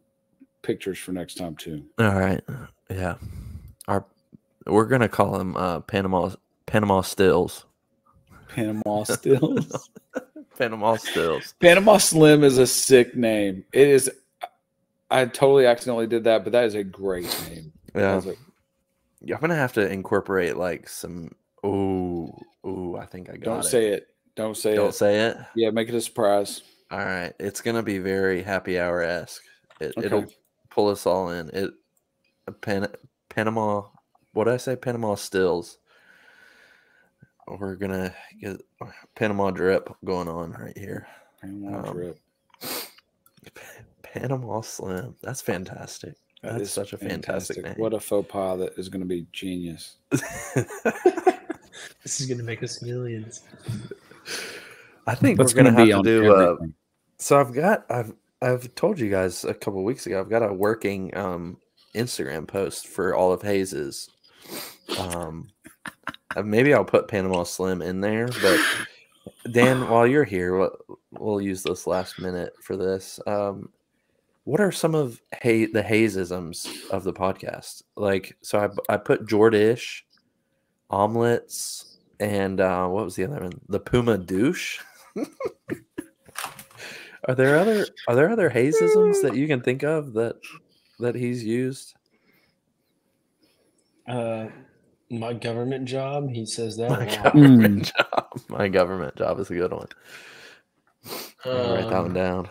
pictures for next time too. All right, yeah, our we're gonna call him uh, Panama Panama Stills. Panama Stills. Panama Stills. Panama Slim is a sick name. It is. I totally accidentally did that, but that is a great name. Yeah, Yeah, I'm gonna have to incorporate like some. Ooh, ooh, I think I got it. don't it. say it. Don't say it. Don't say it. Yeah, make it a surprise. All right, it's gonna be very happy hour esque. It, Okay. It'll pull us all in. It Pan, Panama. What did I say? Panama stills. We're gonna get Panama drip going on right here. Panama Um, drip. Panama Slim. That's fantastic. That that's such a fantastic name. What a faux pas that is going to be genius. This is gonna make us millions. I think That's we're gonna, gonna be have to on do. Uh, so I've got I've I've told you guys a couple weeks ago. I've got a working um, Instagram post for all of Hayes's. Um, uh, maybe I'll put Panama Slim in there, but Dan, while you're here, we'll, use this last minute for this. Um, what are some of hey the hazisms of the podcast? Like, so I I put Jordish, omelets, and uh, what was the other one? The Puma douche. are there other are there other hazisms that you can think of that that he's used? Uh, my government job. He says that. My a lot. government job. My government job is a good one. I'll write that one Um, down.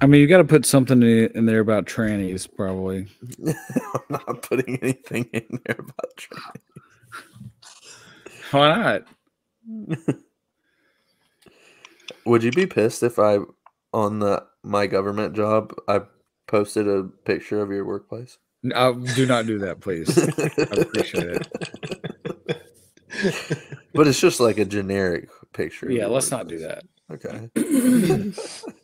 I mean, you got to put something in, in there about trannies, probably. I'm not putting anything in there about training. Why not? Would you be pissed if I, on the my government job, I posted a picture of your workplace? Uh, do not do that, please. I appreciate it. but it's just like a generic picture. Yeah, let's not do that. Okay.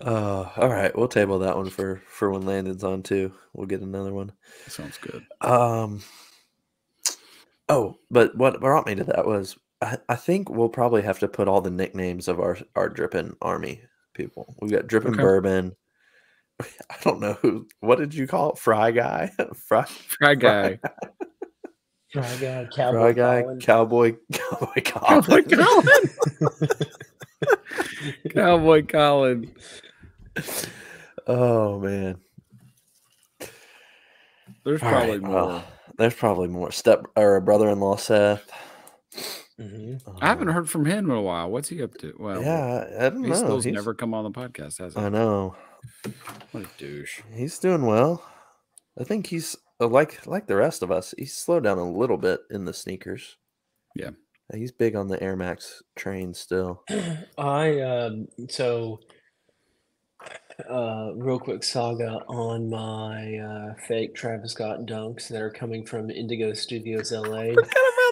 Uh, all right, we'll table that one for for when Landon's on too. We'll get another one. Sounds good. Um. Oh, but what brought me to that was I, I think we'll probably have to put all the nicknames of our our dripping army people. We've got dripping Okay. bourbon. I don't know who. What did you call it? Fry guy. Fry. Fry guy. Fry guy, cowboy, Fry guy. Colin. Cowboy. Cowboy. Cowboy Colin. Colin. Cowboy Colin. oh man. There's All probably right, more. well, there's probably more. Step or brother-in-law Seth. Mhm. I haven't Um, heard from him in a while. What's he up to? Well, Yeah, I, I don't he know. still's He's- never come on the podcast, has he? I know. What a douche. He's doing well. I think he's uh, like like the rest of us. He's slowed down a little bit in the sneakers. Yeah. Uh, He's big on the Air Max train still. I um so uh real quick saga on my uh fake Travis Scott dunks that are coming from Indigo Studios LA.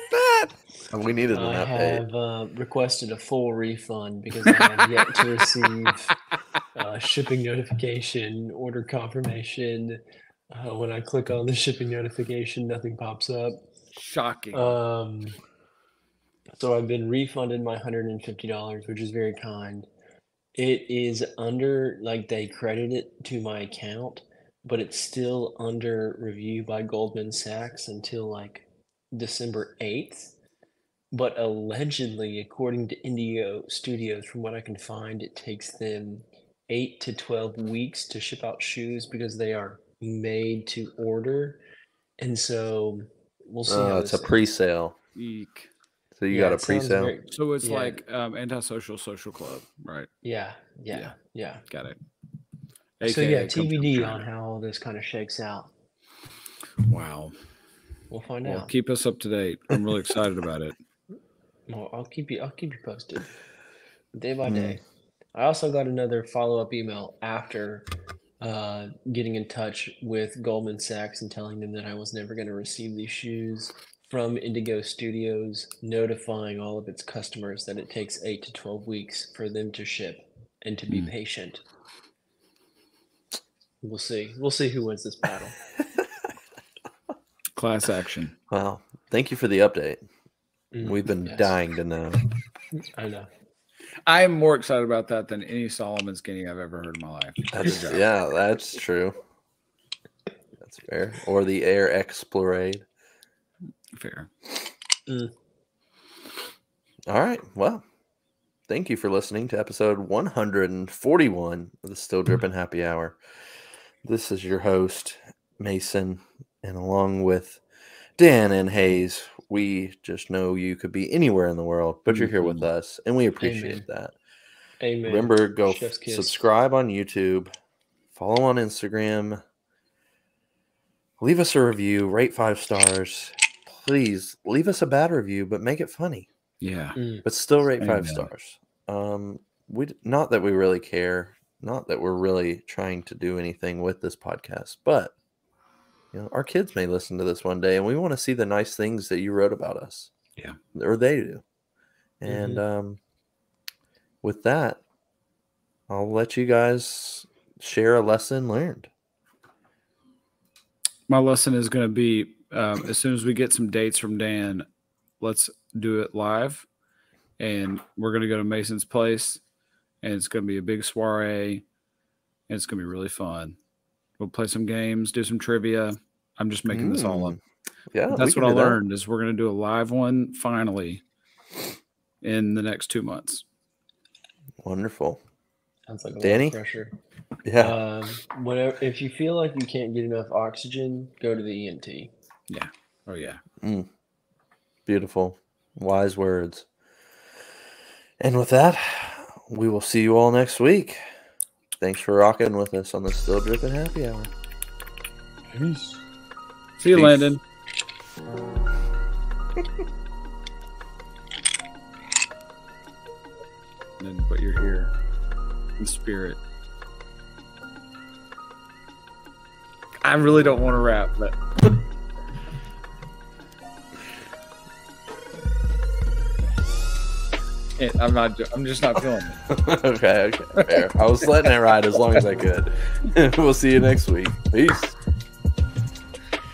about that. We needed an I update. have uh, requested a full refund because I have yet to receive uh, shipping notification, order confirmation. Uh, when I click on the shipping notification, nothing pops up. Shocking. Um, so I've been refunded my hundred and fifty dollars, which is very kind. It is under like they credit it to my account, but it's still under review by Goldman Sachs until like December eighth. But allegedly, according to Indio Studios, from what I can find, it takes them eight to twelve weeks to ship out shoes because they are made to order, and so we'll see. how Oh, it's a pre-sale. Eek. So you yeah, got a pre-sale. So it's Yeah. like um, antisocial social club, right? yeah, yeah, Yeah. yeah. Got it. So yeah, AKA TBD on how all this kind of shakes out. Wow. We'll find Well, out. keep us up to date. I'm really excited about it. Well, I'll keep you. I'll keep you posted, day by Hmm. day. I also got another follow up email after uh, getting in touch with Goldman Sachs and telling them that I was never going to receive these shoes from Indigo Studios, notifying all of its customers that it takes eight to twelve weeks for them to ship and to be Hmm. patient. We'll see. We'll see who wins this battle. Class action. Well, thank you for the update. Mm, We've been yes. dying to know. I know. I am more excited about that than any Salomon skinny I've ever heard in my life. That's, yeah, that's true. That's fair. Or the Air Exploraid. Fair. All right. Well, thank you for listening to episode 141 of the Still Dripping Happy Hour. This is your host, Mason, and along with Dan and Hayes, we just know you could be anywhere in the world, but you're here with Mhm. us, and we appreciate Amen. that. Amen. Remember, go f- subscribe on YouTube, follow on Instagram, leave us a review, rate five stars. Please leave us a bad review, but make it funny Yeah. Mm, but still rate five Amen. stars. Um, we not that we really care, not that we're really trying to do anything with this podcast, but you know, our kids may listen to this one day, and we want to see the nice things that you wrote about us. Yeah. or they do. And Mm-hmm. um, with that, I'll let you guys share a lesson learned. My lesson is going to be um, as soon as we get some dates from Dan, let's do it live and we're gonna go to Mason's place, and it's gonna be a big soiree, and it's gonna be really fun. We'll play some games, do some trivia. I'm just making this all up. Mm. Yeah, we That's what I that. learned is we're gonna do a live one finally in the next two months. Wonderful. Sounds like a Danny? lot of pressure. Yeah. Um, whenever if you feel like you can't get enough oxygen, go to the E Yeah. Oh yeah. Beautiful. Wise words. And with that, we will see you all next week. Thanks for rocking with us on the Still Dripping Happy Hour. Peace. See you, Peace. Landon. and then put your ear in spirit. I really don't want to rap, but It- I'm not. I'm just not feeling it. okay, okay, fair. I was letting it ride as long as I could. we'll see you next week. Peace.